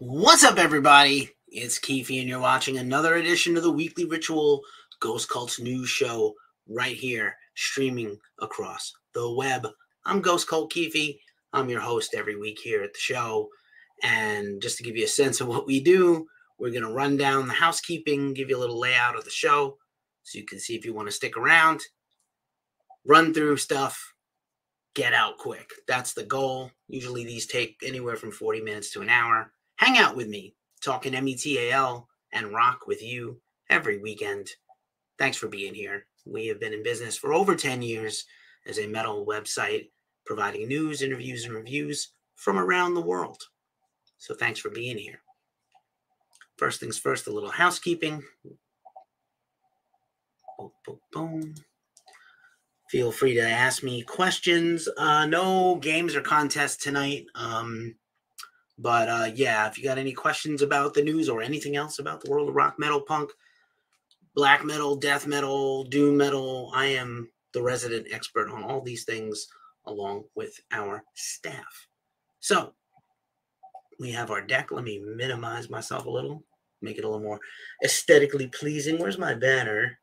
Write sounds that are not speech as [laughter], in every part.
What's up, everybody? It's Keefe, and you're watching another edition of the Weekly Ritual Ghost Cults News Show right here, streaming across the web. I'm Ghost Cult Keefe. I'm your host every week here at the show. And just to give you a sense of what we do, we're going to run down the housekeeping, give you a little layout of the show so you can see if you want to stick around, run through stuff, get out quick. That's the goal. Usually these take anywhere from 40 minutes to an hour hang out with me, talking METAL and rock with you every weekend. Thanks for being here. We have been in business for over 10 years as a metal website providing news, interviews, and reviews from around the world. So thanks for being here. First things first, a little housekeeping. Boom, boom, boom. Feel free to ask me questions. Uh, no games or contests tonight. Um, but uh, yeah, if you got any questions about the news or anything else about the world of rock, metal, punk, black metal, death metal, doom metal, I am the resident expert on all these things along with our staff. So we have our deck. Let me minimize myself a little, make it a little more aesthetically pleasing. Where's my banner?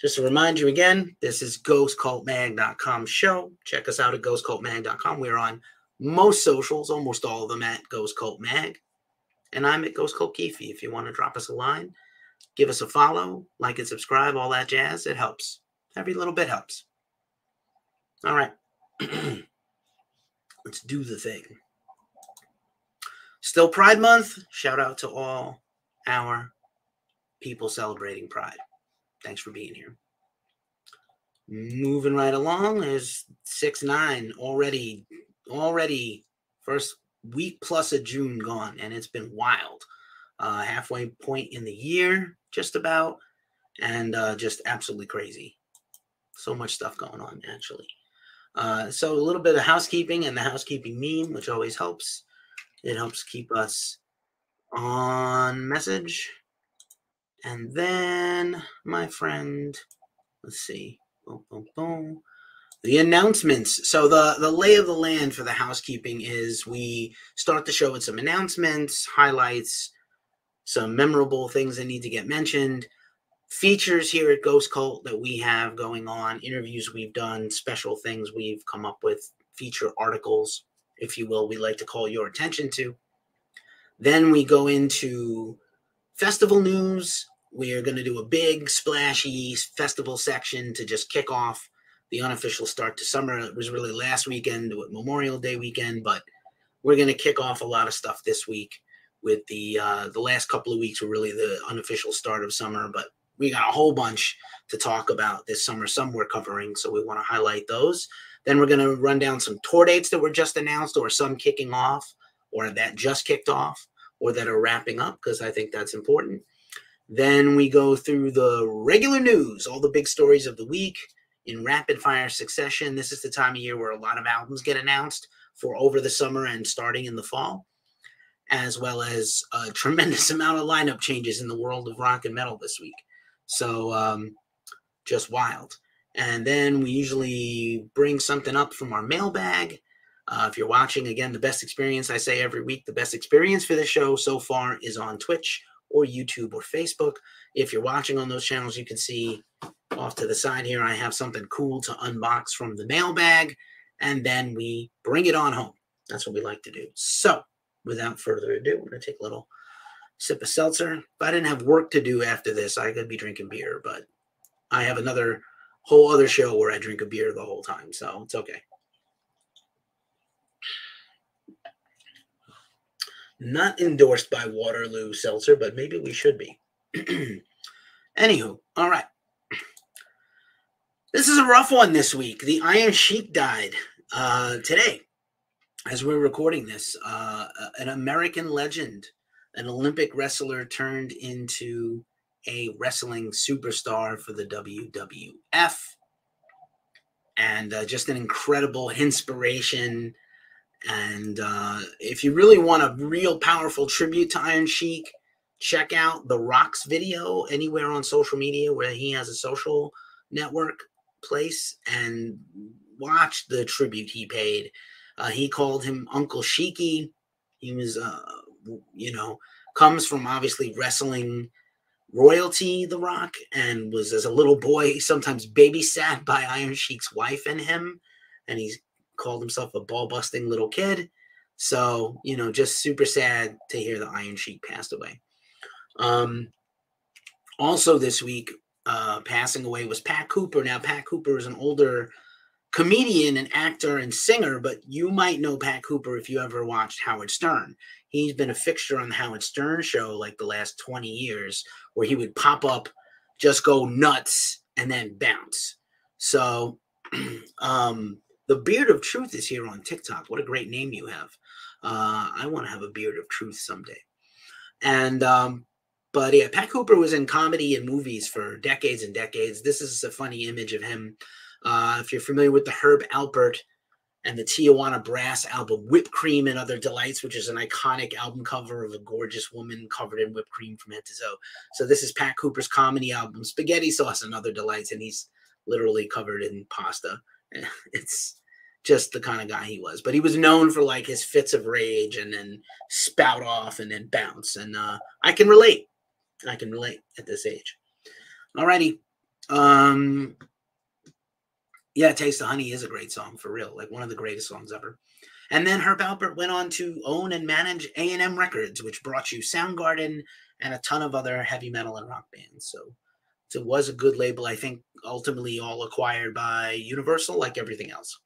Just to remind you again, this is ghostcultmag.com show. Check us out at ghostcultmag.com. We're on most socials, almost all of them at Ghost Cult Mag. And I'm at Ghost Cult Keefe. If you want to drop us a line, give us a follow, like and subscribe, all that jazz, it helps. Every little bit helps. All right. [clears throat] Let's do the thing. Still Pride Month. Shout out to all our people celebrating Pride. Thanks for being here. Moving right along, is 6 9 already already first week plus of June gone, and it's been wild. Uh, halfway point in the year, just about, and uh, just absolutely crazy. So much stuff going on, actually. Uh, so a little bit of housekeeping and the housekeeping meme, which always helps. It helps keep us on message. And then, my friend, let's see. Boom, boom, boom the announcements. So the the lay of the land for the housekeeping is we start the show with some announcements, highlights, some memorable things that need to get mentioned, features here at Ghost Cult that we have going on, interviews we've done, special things we've come up with, feature articles, if you will, we like to call your attention to. Then we go into festival news. We are going to do a big splashy festival section to just kick off the unofficial start to summer. It was really last weekend with Memorial Day weekend, but we're going to kick off a lot of stuff this week with the uh, the last couple of weeks were really the unofficial start of summer, but we got a whole bunch to talk about this summer. Some we're covering, so we want to highlight those. Then we're going to run down some tour dates that were just announced, or some kicking off, or that just kicked off, or that are wrapping up, because I think that's important. Then we go through the regular news, all the big stories of the week in rapid fire succession. This is the time of year where a lot of albums get announced for over the summer and starting in the fall, as well as a [laughs] tremendous amount of lineup changes in the world of rock and metal this week. So, um, just wild. And then we usually bring something up from our mailbag. Uh, if you're watching, again, the best experience, I say every week, the best experience for the show so far is on Twitch or YouTube or Facebook. If you're watching on those channels, you can see off to the side here, I have something cool to unbox from the mailbag, and then we bring it on home. That's what we like to do. So, without further ado, we're going to take a little sip of seltzer. If I didn't have work to do after this, I could be drinking beer, but I have another whole other show where I drink a beer the whole time, so it's okay. Not endorsed by Waterloo Seltzer, but maybe we should be. [clears throat] Anywho, all right. This is a rough one this week. The Iron Sheik died uh, today as we're recording this. Uh, an American legend, an Olympic wrestler turned into a wrestling superstar for the WWF. And uh, just an incredible inspiration. And uh, if you really want a real powerful tribute to Iron Sheik, check out The Rock's video anywhere on social media where he has a social network place and watch the tribute he paid. Uh, he called him Uncle Sheiky. He was uh, you know, comes from obviously wrestling royalty, The Rock, and was as a little boy sometimes babysat by Iron Sheik's wife and him, and he's called himself a ball busting little kid. So you know, just super sad to hear the Iron Sheik passed away. Um, also this week, uh, passing away was Pat Cooper. Now, Pat Cooper is an older comedian and actor and singer, but you might know Pat Cooper if you ever watched Howard Stern. He's been a fixture on the Howard Stern show like the last 20 years, where he would pop up, just go nuts, and then bounce. So, [clears throat] um, the Beard of Truth is here on TikTok. What a great name you have. Uh, I want to have a Beard of Truth someday. And um, but yeah, Pat Cooper was in comedy and movies for decades and decades. This is a funny image of him. Uh, if you're familiar with the Herb Alpert and the Tijuana Brass album, Whipped Cream and Other Delights, which is an iconic album cover of a gorgeous woman covered in whipped cream from head to toe. So this is Pat Cooper's comedy album, Spaghetti Sauce and Other Delights, and he's literally covered in pasta. [laughs] It's just the kind of guy he was. But he was known for like his fits of rage and then spout off and then bounce. And uh, I can relate. I can relate at this age. Alrighty. Um yeah, Taste of Honey is a great song for real, like one of the greatest songs ever. And then Herb Alpert went on to own and manage A&M Records, which brought you Soundgarden and a ton of other heavy metal and rock bands. So, so it was a good label, I think, ultimately all acquired by Universal, like everything else.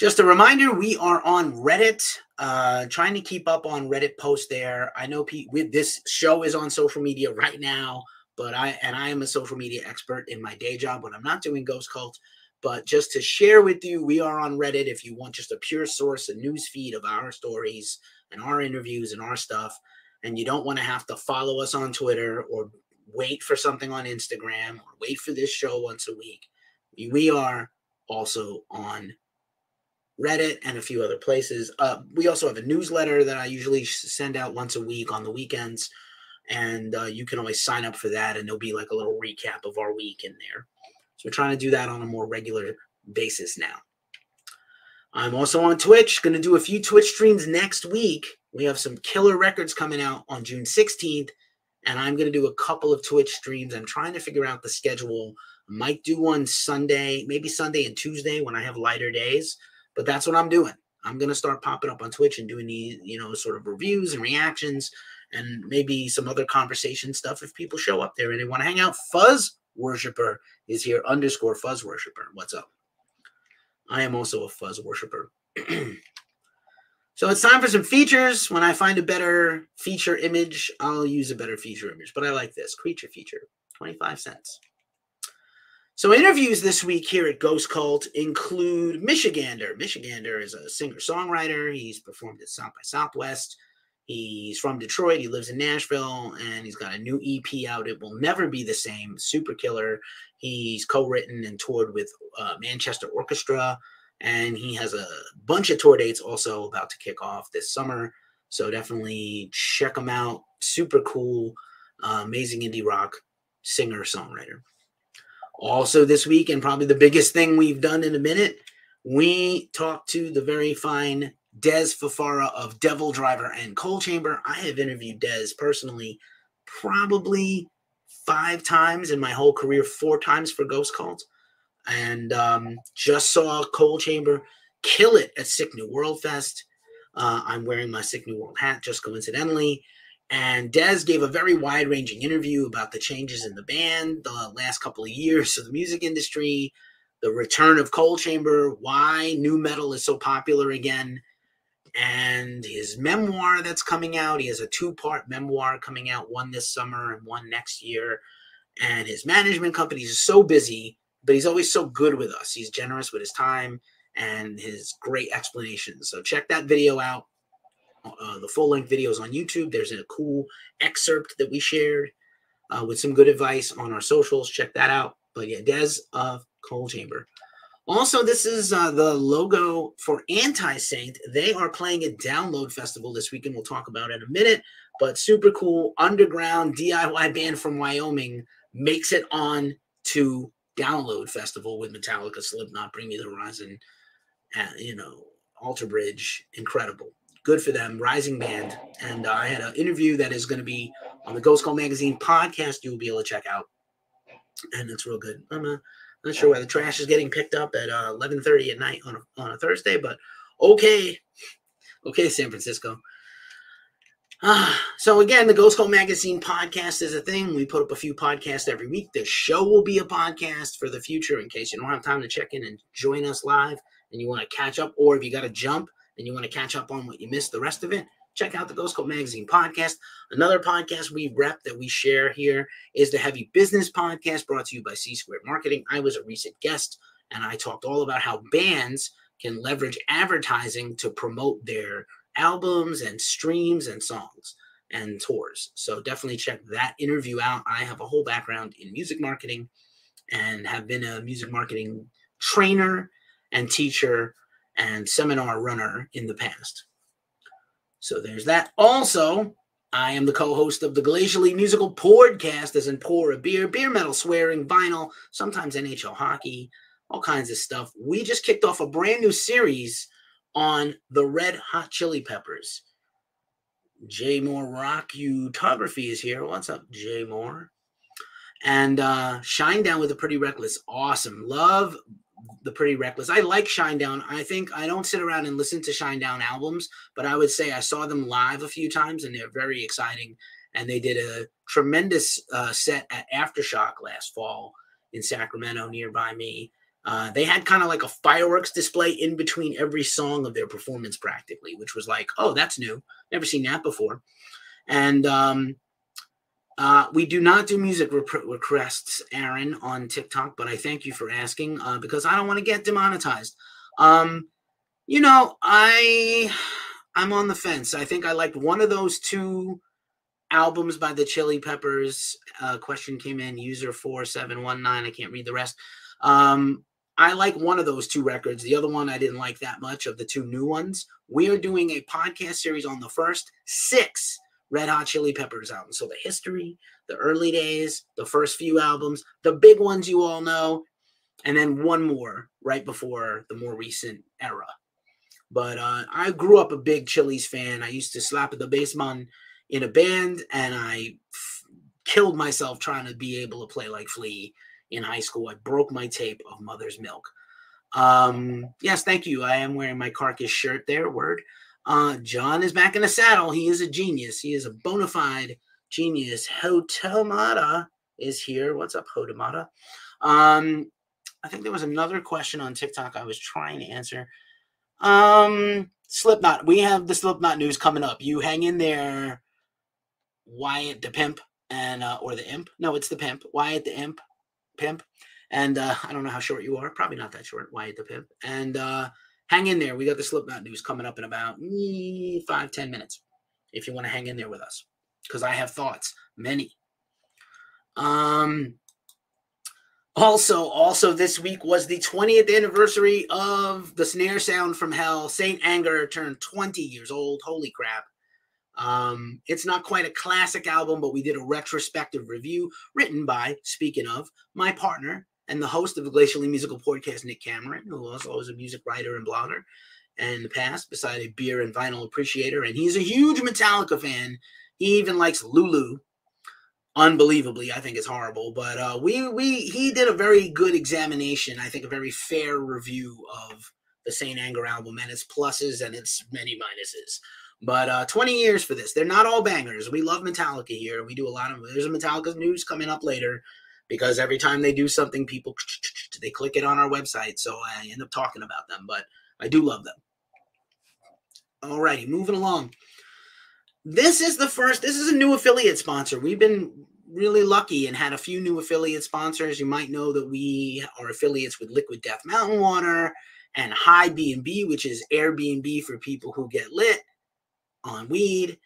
Just a reminder, we are on Reddit, uh, trying to keep up on Reddit posts there. I know Pete, with this show is on social media right now, but I and I am a social media expert in my day job when I'm not doing Ghost Cult. But just to share with you, we are on Reddit. If you want just a pure source, a news feed of our stories and our interviews and our stuff, and you don't want to have to follow us on Twitter or wait for something on Instagram or wait for this show once a week, we are also on Reddit, and a few other places. Uh, we also have a newsletter that I usually send out once a week on the weekends, and uh, you can always sign up for that, and there'll be like a little recap of our week in there. So we're trying to do that on a more regular basis now. I'm also on Twitch, going to do a few Twitch streams next week. We have some killer records coming out on June 16th, and I'm going to do a couple of Twitch streams. I'm trying to figure out the schedule. Might do one Sunday, maybe Sunday and Tuesday when I have lighter days. But that's what I'm doing. I'm gonna start popping up on Twitch and doing these, you know, sort of reviews and reactions and maybe some other conversation stuff if people show up there and they want to hang out. Fuzz worshiper is here underscore fuzz worshiper. What's up? I am also a fuzz worshiper. [clears throat] so it's time for some features. When I find a better feature image, I'll use a better feature image. But I like this creature feature, 25 cents. So interviews this week here at Ghost Cult include Michigander. Michigander is a singer-songwriter. He's performed at South by Southwest. He's from Detroit. He lives in Nashville, and he's got a new EP out. It will never be the same. Super killer. He's co-written and toured with uh, Manchester Orchestra, and he has a bunch of tour dates also about to kick off this summer. So definitely check him out. Super cool, uh, amazing indie rock singer-songwriter. Also, this week, and probably the biggest thing we've done in a minute, we talked to the very fine Dez Fafara of DevilDriver and Coal Chamber. I have interviewed Dez personally probably five times in my whole career, four times for Ghost Cult, and um, just saw Coal Chamber kill it at Sick New World Fest. Uh, I'm wearing my Sick New World hat just coincidentally. And Dez gave a very wide ranging interview about the changes in the band the last couple of years of the music industry, the return of Coal Chamber, why nu metal is so popular again, and his memoir that's coming out. He has a two part memoir coming out, one this summer and one next year. And his management company is so busy, but he's always so good with us. He's generous with his time and his great explanations. So check that video out uh, the full length videos on YouTube. There's a cool excerpt that we shared uh, with some good advice on our socials. Check that out. But yeah, Dez of Coal Chamber. Also, this is uh, the logo for Anti Saint. They are playing a download festival this weekend. We'll talk about in a minute. But super cool underground DIY band from Wyoming makes it on to Download Festival with Metallica, Slipknot, Bring Me the Horizon, uh, you know, Alter Bridge. Incredible good for them, rising band. And uh, I had an interview that is going to be on the Ghost Cult Magazine podcast. You will be able to check out, and it's real good. I'm uh, not sure why the trash is getting picked up at uh, 11:30 at night on a, on a Thursday, but okay, okay, San Francisco. Uh, so again, the Ghost Cult Magazine podcast is a thing. We put up a few podcasts every week. The show will be a podcast for the future in case you don't have time to check in and join us live and you want to catch up, or if you got to jump and you want to catch up on what you missed the rest of it, check out the Ghost Cult Magazine podcast. Another podcast we rep that we share here is the Heavy Business Podcast brought to you by C Squared Marketing. I was a recent guest and I talked all about how bands can leverage advertising to promote their albums and streams and songs and tours. So definitely check that interview out. I have a whole background in music marketing and have been a music marketing trainer and teacher and seminar runner in the past. So there's that. Also, I am the co-host of the Glacially Musical Podcast, as in pour a beer, beer metal, swearing, vinyl, sometimes NHL hockey, all kinds of stuff. We just kicked off a brand new series on the Red Hot Chili Peppers. Jay Moore Rock Utography is here. What's up, Jay Moore? And uh Shinedown with a Pretty Reckless. Awesome. Love the Pretty Reckless. I like Shinedown. I think I don't sit around and listen to Shinedown albums, but I would say I saw them live a few times and they're very exciting. And they did a tremendous uh, set at Aftershock last fall in Sacramento nearby me. Uh, they had kind of like a fireworks display in between every song of their performance, practically, which was like, oh, that's new. Never seen that before. And um, uh, we do not do music requests, Aaron, on TikTok, but I thank you for asking uh, because I don't want to get demonetized. Um, you know, I I'm on the fence. I think I liked one of those two albums by the Chili Peppers. Uh, question came in user four seven one nine. I can't read the rest. Um, I like one of those two records. The other one I didn't like that much of the two new ones. We are doing a podcast series on the first six Red Hot Chili Peppers albums. So the history, the early days, the first few albums, the big ones you all know, and then one more right before the more recent era. But uh, I grew up a big Chili's fan. I used to slap at the bassman in a band, and I f- killed myself trying to be able to play like Flea in high school. I broke my tape of Mother's Milk. Um, yes, thank you. I am wearing my carcass shirt there. Word. Uh, John is back in the saddle. He is a genius. He is a bona fide genius. Hotomata is here. What's up, Hotomata? Um, I think there was another question on TikTok I was trying to answer. Um, Slipknot. We have the Slipknot news coming up. You hang in there, Wyatt the pimp and uh, or the imp. No, it's the pimp. Wyatt the imp, pimp. And uh, I don't know how short you are. Probably not that short. Wyatt the pimp. And uh, hang in there. We got the Slipknot news coming up in about mm, five, ten minutes. If you want to hang in there with us, because I have thoughts, many. Um. Also, also this week was the 20th anniversary of the snare sound from hell. St. Anger turned 20 years old. Holy crap. Um, it's not quite a classic album, but we did a retrospective review written by, speaking of, my partner, and the host of the Glacially Musical Podcast, Nick Cameron, who also is a music writer and blogger and in the past, beside a beer and vinyl appreciator. And he's a huge Metallica fan. He even likes Lulu. Unbelievably, I think it's horrible. But uh, we we he did a very good examination, I think a very fair review of the St. Anger album and its pluses and its many minuses. But uh, 20 years for this. They're not all bangers. We love Metallica here. We do a lot of there's a Metallica news coming up later because every time they do something, people they click it on our website. So I end up talking about them, but I do love them. Alrighty, moving along. This is the first, this is a new affiliate sponsor. We've been really lucky and had a few new affiliate sponsors. You might know that we are affiliates with Liquid Death Mountain Water and High B&B, which is Airbnb for people who get lit on weed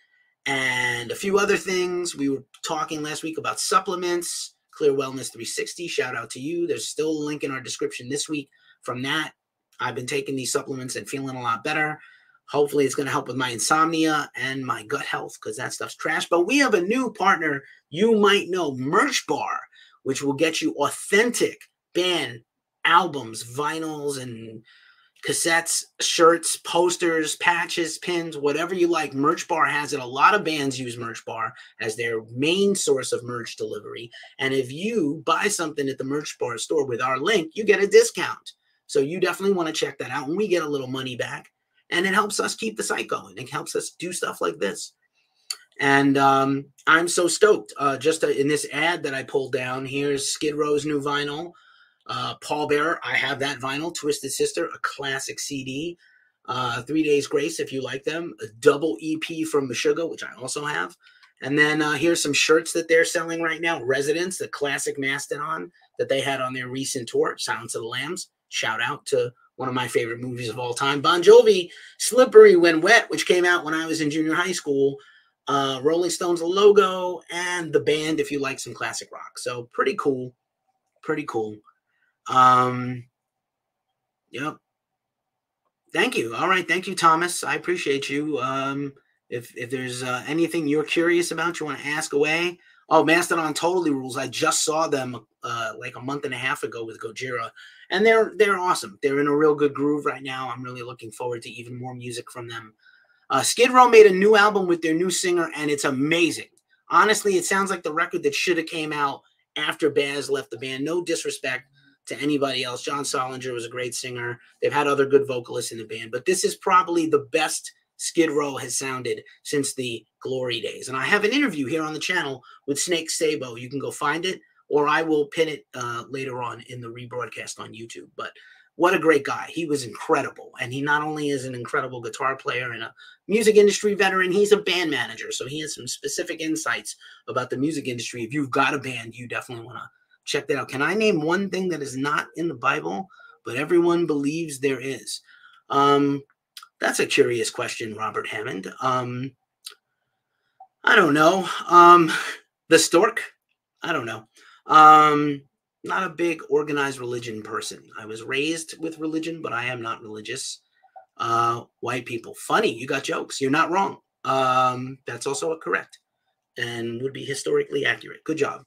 and a few other things. We were talking last week about supplements Clear Wellness 360. Shout out to you. There's still a link in our description this week from that. I've been taking these supplements and feeling a lot better. Hopefully, it's going to help with my insomnia and my gut health because that stuff's trash. But we have a new partner you might know, Merchbar, which will get you authentic band albums, vinyls, and cassettes, shirts, posters, patches, pins, whatever you like. Merchbar has it. A lot of bands use Merchbar as their main source of merch delivery. And if you buy something at the Merchbar store with our link, you get a discount. So you definitely want to check that out. And we get a little money back. And it helps us keep the site going. It helps us do stuff like this. And um, I'm so stoked. Uh, just uh, in this ad that I pulled down, here's Skid Row's new vinyl. Uh, Pallbearer, I have that vinyl. Twisted Sister, a classic CD. Uh, Three Days Grace, if you like them. A double EP from Meshuggah, which I also have. And then uh, here's some shirts that they're selling right now. Residents, the classic Mastodon that they had on their recent tour, Silence of the Lambs. Shout out to one of my favorite movies of all time. Bon Jovi, Slippery When Wet, which came out when I was in junior high school. Uh, Rolling Stones logo and the band if you like some classic rock. So pretty cool. Pretty cool. Um, yep. Thank you. All right. Thank you, Thomas. I appreciate you. Um, if if there's uh, anything you're curious about, you want to ask away. Oh, Mastodon totally rules. I just saw them uh, like a month and a half ago with Gojira, and they're they're awesome. They're in a real good groove right now. I'm really looking forward to even more music from them. Uh, Skid Row made a new album with their new singer, and it's amazing. Honestly, it sounds like the record that should have came out after Baz left the band. No disrespect to anybody else. John Solinger was a great singer. They've had other good vocalists in the band, but this is probably the best Skid Row has sounded since the glory days. And I have an interview here on the channel with Snake Sabo. You can go find it, or I will pin it uh, later on in the rebroadcast on YouTube. But what a great guy. He was incredible. And he not only is an incredible guitar player and a music industry veteran, he's a band manager. So he has some specific insights about the music industry. If you've got a band, you definitely want to check that out. Can I name one thing that is not in the Bible, but everyone believes there is? Um, that's a curious question, Robert Hammond. Um, I don't know. Um, [laughs] the stork? I don't know. Um, not a big organized religion person. I was raised with religion, but I am not religious. Uh, white people, funny. You got jokes. You're not wrong. Um, that's also correct and would be historically accurate. Good job.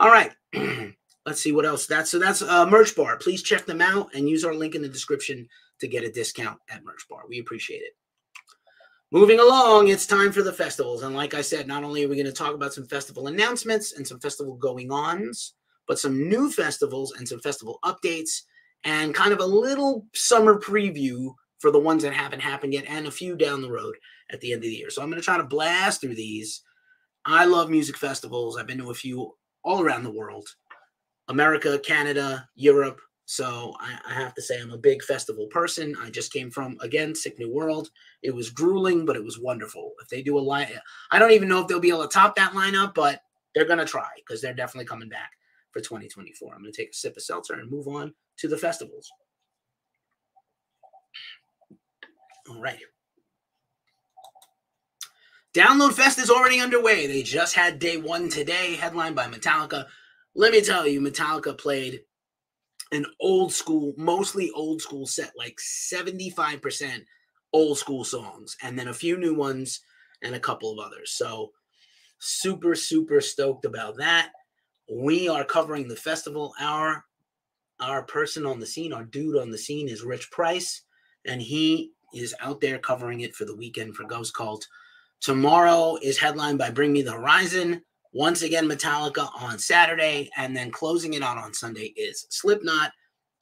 All right. [clears throat] Let's see what else. That's so that's uh, Merchbar. Please check them out and use our link in the description to get a discount at Merchbar. We appreciate it. Moving along, it's time for the festivals. And like I said, not only are we going to talk about some festival announcements and some festival going ons, but some new festivals and some festival updates and kind of a little summer preview for the ones that haven't happened yet and a few down the road at the end of the year. So I'm going to try to blast through these I love music festivals. I've been to a few all around the world America, Canada, Europe. So I, I, have to say, I'm a big festival person. I just came from, again, Sick New World. It was grueling, but it was wonderful. If they do a line, I don't even know if they'll be able to top that lineup, but they're going to try because they're definitely coming back for 2024. I'm going to take a sip of seltzer and move on to the festivals. All right. Download Fest is already underway. They just had day one today, headlined by Metallica. Let me tell you, Metallica played an old school, mostly old school set, like 75% old school songs, and then a few new ones and a couple of others. So, super, super stoked about that. We are covering the festival. Our our person on the scene, our dude on the scene is Rich Price, and he is out there covering it for the weekend for Ghost Cult. Tomorrow is headlined by Bring Me the Horizon. Once again, Metallica on Saturday, and then closing it out on Sunday is Slipknot.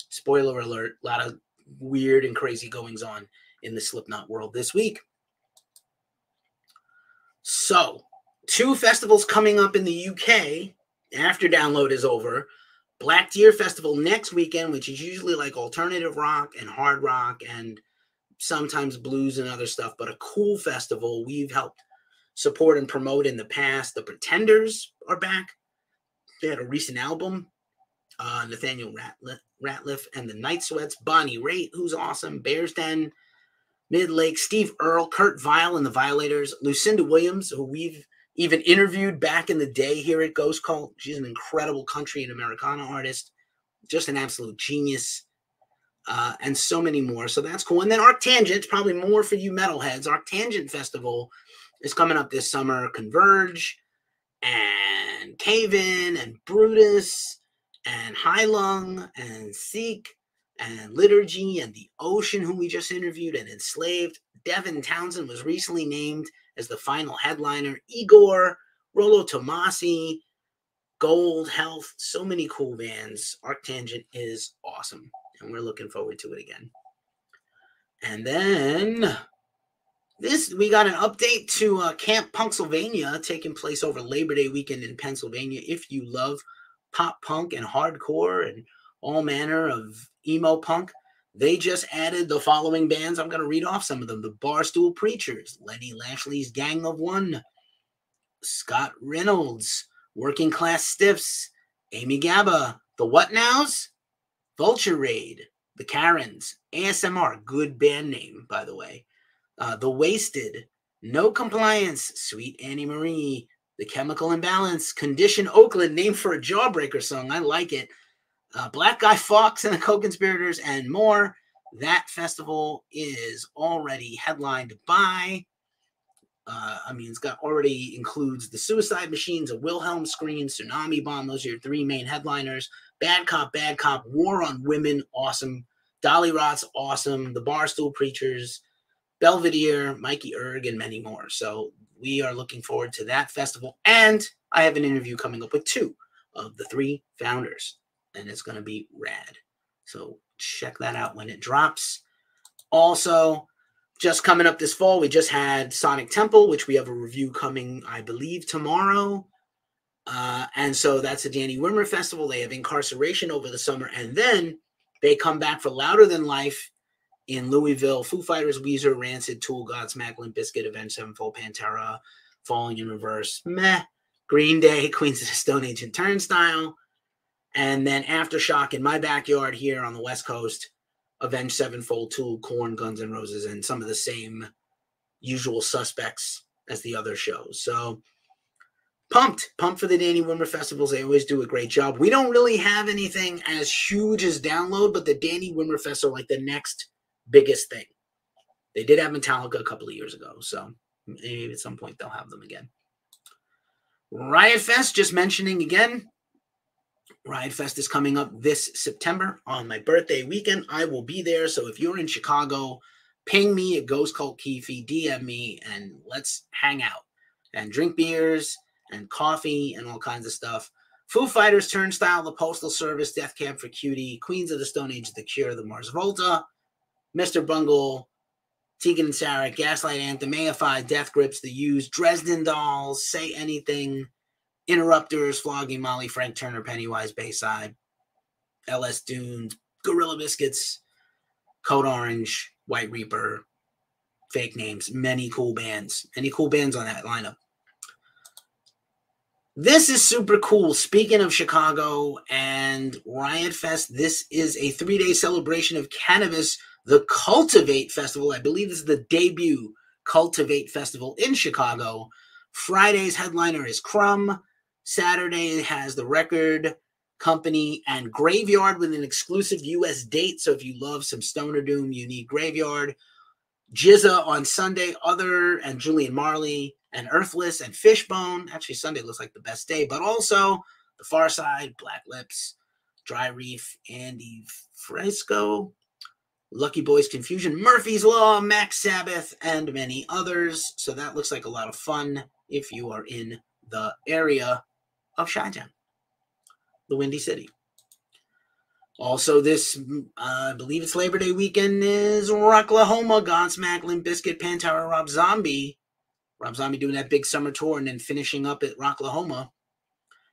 Spoiler alert: a lot of weird and crazy goings on in the Slipknot world this week. So, two festivals coming up in the UK after download is over. Black Deer Festival next weekend, which is usually like alternative rock and hard rock and sometimes blues and other stuff, but a cool festival we've helped support and promote in the past. The Pretenders are back. They had a recent album. Uh, Nathaniel Ratliff, Rateliff and the Night Sweats, Bonnie Raitt, who's awesome, Bears Den, Midlake, Steve Earle, Kurt Vile and the Violators, Lucinda Williams, who we've even interviewed back in the day here at Ghost Cult. She's an incredible country and Americana artist, just an absolute genius uh, and so many more. So that's cool. And then Arctangent, probably more for you metalheads. Arctangent Festival is coming up this summer. Converge and Cave In and Brutus and Heilung and Seek and Liturgy and The Ocean, who we just interviewed, and Enslaved. Devin Townsend was recently named as the final headliner. Igorrr, Rolo Tomassi, Gold, Health, so many cool bands. Arctangent is awesome, and we're looking forward to it again. And then this we got an update to uh, Camp Punksylvania taking place over Labor Day weekend in Pennsylvania. If you love pop punk and hardcore and all manner of emo punk, they just added the following bands. I'm going to read off some of them: the Barstool Preachers, Lenny Lashley's Gang of One, Scott Reynolds, Working Class Stiffs, Amy Gaba, the What Nows, Vulture Raid, the Karens, ASMR, good band name by the way uh, The Wasted, No Compliance, Sweet Annie Marie, The Chemical Imbalance, Condition Oakland, named for a Jawbreaker song. I like it. Uh, Black Guy Fawkes and the Co-Conspirators, and more. That festival is already headlined by. Uh, I mean, it's got already includes the Suicide Machines, a Wilhelm Scream, Tsunami Bomb. Those are your three main headliners. Bad Cop, Bad Cop, War on Women, awesome. Dolly Rot's awesome. The Barstool Preachers, Belvedere, Mikey Erg, and many more. So we are looking forward to that festival. And I have an interview coming up with two of the three founders, and it's going to be rad. So check that out when it drops. Also, just coming up this fall, we just had Sonic Temple, which we have a review coming, I believe, tomorrow. Uh, and so that's the Danny Wimmer festival. They have Inkcarceration over the summer, and then they come back for Louder Than Life in Louisville, Foo Fighters, Weezer, Rancid, Tool, Godsmack, Limp Bizkit, Avenged Sevenfold, Pantera, Falling in Reverse, meh, Green Day, [laughs] Queens of the Stone Age, and Turnstile. And then Aftershock in my backyard here on the West Coast, Avenged Sevenfold, Tool, Korn, Guns N' Roses, and some of the same usual suspects as the other shows. So pumped, pumped for the Danny Wimmer festivals. They always do a great job. We don't really have anything as huge as download, but the Danny Wimmer festival, like the next biggest thing. They did have Metallica a couple of years ago, so maybe at some point they'll have them again. Riot Fest, just mentioning again, Riot Fest is coming up this September on my birthday weekend. I will be there. So if you're in Chicago, ping me at Ghost Cult Keefe, DM me, and let's hang out and drink beers and coffee and all kinds of stuff. Foo Fighters, Turnstile, The Postal Service, Death Cab for Cutie, Queens of the Stone Age, The Cure, The Mars Volta, Mr. Bungle, Tegan and Sara, Gaslight Anthem, AFI, Death Grips, The Used, Dresden Dolls, Say Anything, Interrupters, Flogging Molly, Frank Turner, Pennywise, Bayside, LS Dunes, Gorilla Biscuits, Code Orange, White Reaper, Fake Names, many cool bands. Any cool bands on that lineup? This is super cool. Speaking of Chicago and Riot Fest, this is a three day celebration of cannabis the Cultivate Festival. I believe this is the debut Cultivate Festival in Chicago. Friday's headliner is Crumb. Saturday has the record company and Graveyard with an exclusive US date. So if you love some Stoner Doom, you need Graveyard. GZA on Sunday, Other and Julian Marley and Earthless and Fishbone. Actually, Sunday looks like the best day, but also The Far Side, Black Lips, Dry Reef, Andy Frasco, Lucky Boys Confusion, Murphy's Law, Mac Sabbath, and many others. So that looks like a lot of fun if you are in the area of Chi-Town, the Windy City. Also, this, uh, I believe it's Labor Day weekend, is Rocklahoma, Godsmack, Limp Bizkit, Pantera, Rob Zombie. Rob Zombie doing that big summer tour and then finishing up at Rocklahoma.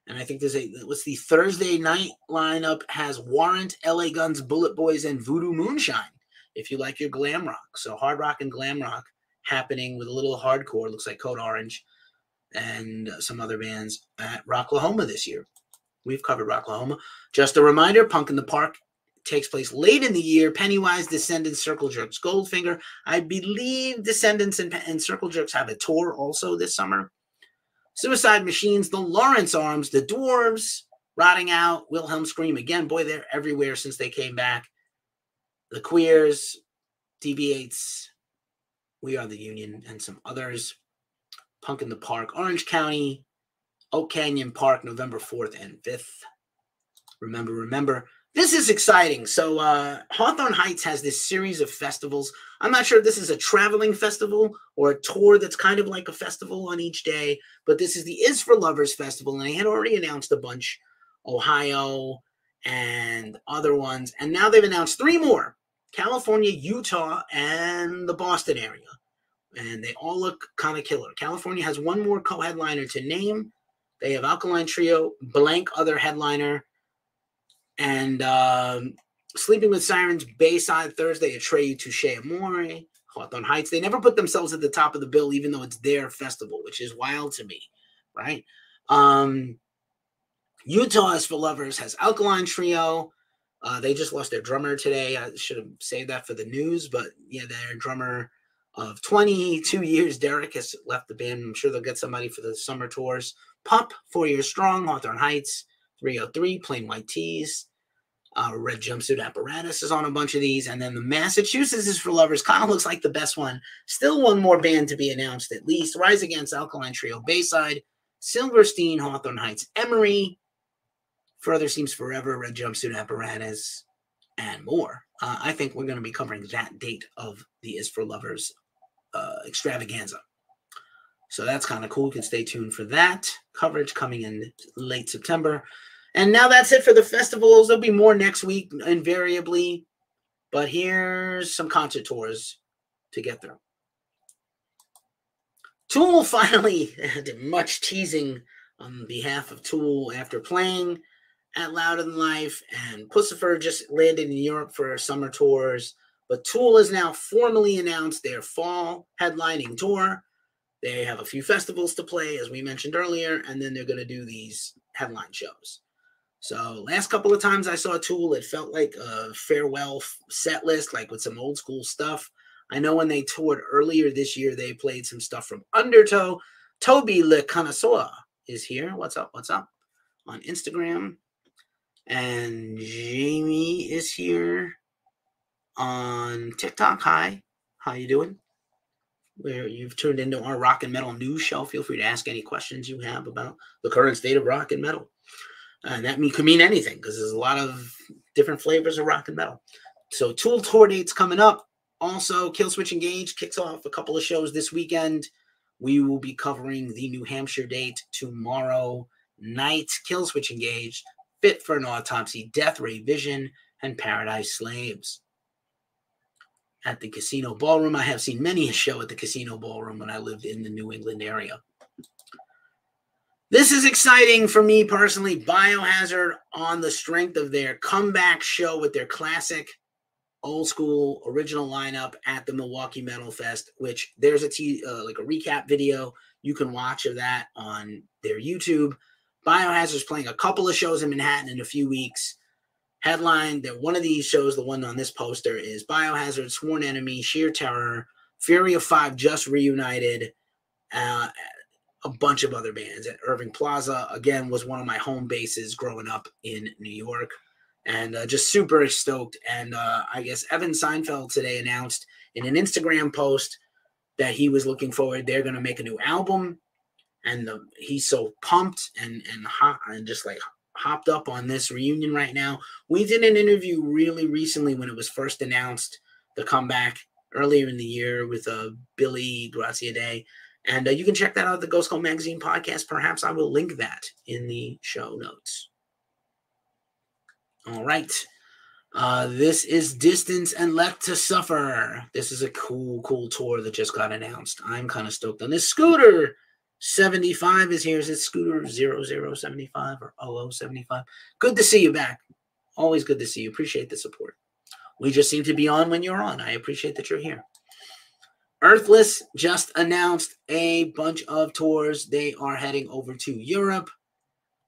And I think there's a what's the Thursday night lineup has Warrant, LA Guns, Bullet Boys, and Voodoo Moonshine. If you like your glam rock, so hard rock and glam rock happening with a little hardcore. Looks like Code Orange and some other bands at Rocklahoma this year. We've covered Rocklahoma. Just a reminder: Punk in the Park takes place late in the year. Pennywise, Descendants, Circle Jerks, Goldfinger. I believe Descendants and, and Circle Jerks have a tour also this summer. Suicide Machines, the Lawrence Arms, the Dwarves, Rotting Out, Wilhelm Scream. Again, boy, they're everywhere since they came back. The Queers, Deviates, We Are the Union, and some others. Punk in the Park, Orange County, Oak Canyon Park, November 4th and 5th. Remember, remember, this is exciting. So uh, Hawthorne Heights has this series of festivals. I'm not sure if this is a traveling festival or a tour that's kind of like a festival on each day, but this is the Is for Lovers Festival, and they had already announced a bunch, Ohio and other ones, and now they've announced three more: California, Utah, and the Boston area, and they all look kind of killer. California has one more co-headliner to name. They have Alkaline Trio, blank other headliner and um, Sleeping with Sirens, Bayside Thursday, Atreyu Touche Amore, Hawthorne Heights. They never put themselves at the top of the bill, even though it's their festival, which is wild to me, right? Um, Utah is for lovers has Alkaline Trio. Uh, they just lost their drummer today. I should have saved that for the news, but yeah, their drummer of 22 years, Derek, has left the band. I'm sure they'll get somebody for the summer tours. Pup, four years strong, Hawthorne Heights. 303, plain white tees. Uh, red jumpsuit apparatus is on a bunch of these. And then the Massachusetts is for lovers. Kind of looks like the best one. Still one more band to be announced at least. Rise Against Alkaline Trio Bayside, Silverstein, Hawthorne Heights, Emery, Further Seems Forever, Red Jumpsuit Apparatus, and more. Uh, I think we're going to be covering that date of the Is for Lovers uh, extravaganza. So that's kind of cool. You can stay tuned for that coverage coming in late September. And now that's it for the festivals. There'll be more next week, invariably. But here's some concert tours to get through. Tool [laughs] finally much teasing on behalf of Tool after playing at Louder Than Life, and Puscifer just landed in Europe for summer tours. But Tool has now formally announced their fall headlining tour. They have a few festivals to play, as we mentioned earlier, and then they're going to do these headline shows. So last couple of times I saw Tool, it felt like a farewell set list, like with some old school stuff. I know when they toured earlier this year, they played some stuff from Undertow. Toby Le Connoisseur is here. What's up? What's up? On Instagram. And Jamie is here on TikTok. Hi. How you doing? Where you've turned into our rock and metal news show. Feel free to ask any questions you have about the current state of rock and metal. And that mean, could mean anything because there's a lot of different flavors of rock and metal. So Tool tour dates coming up. Also, Killswitch Engage kicks off a couple of shows this weekend. We will be covering the New Hampshire date tomorrow night. Killswitch Engage, Fit for an Autopsy, Death Ray Vision, and Paradise Slaves. At the Casino Ballroom, I have seen many a show at the Casino Ballroom when I lived in the New England area. This is exciting for me personally. Biohazard on the strength of their comeback show with their classic old school original lineup at the Milwaukee Metal Fest, which there's a t- uh, like a recap video you can watch of that on their YouTube. Biohazard's playing a couple of shows in Manhattan in a few weeks. Headline that one of these shows, the one on this poster, is Biohazard, Sworn Enemy, Sheer Terror, Fury of Five just reunited, uh, a bunch of other bands. At Irving Plaza, again, was one of my home bases growing up in New York. And uh, just super stoked. And uh, I guess Evan Seinfeld today announced in an Instagram post that he was looking forward. They're going to make a new album. And the, he's so pumped and and hot and just like hopped up on this reunion right now. We did an interview really recently when it was first announced, the comeback earlier in the year with uh, Billy Graziadei and uh, you can check that out the Ghost Cult Magazine podcast. Perhaps I will link that in the show notes. All right. Uh, this is Distance and Left to Suffer. This is a cool, cool tour that just got announced. I'm kind of stoked on this. Scooter 75 is here. Is it Scooter 0075 or 0075? Good to see you back. Always good to see you. Appreciate the support. We just seem to be on when you're on. I appreciate that you're here. Earthless just announced a bunch of tours. They are heading over to Europe.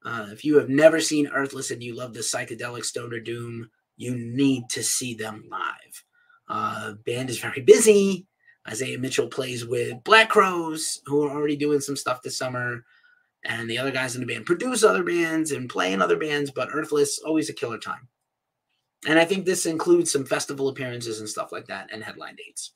Uh, if you have never seen Earthless and you love the psychedelic stoner doom, you need to see them live. Uh, band is very busy. Isaiah Mitchell plays with Black Crowes, who are already doing some stuff this summer. And the other guys in the band produce other bands and play in other bands, but Earthless, always a killer time. And I think this includes some festival appearances and stuff like that and headline dates.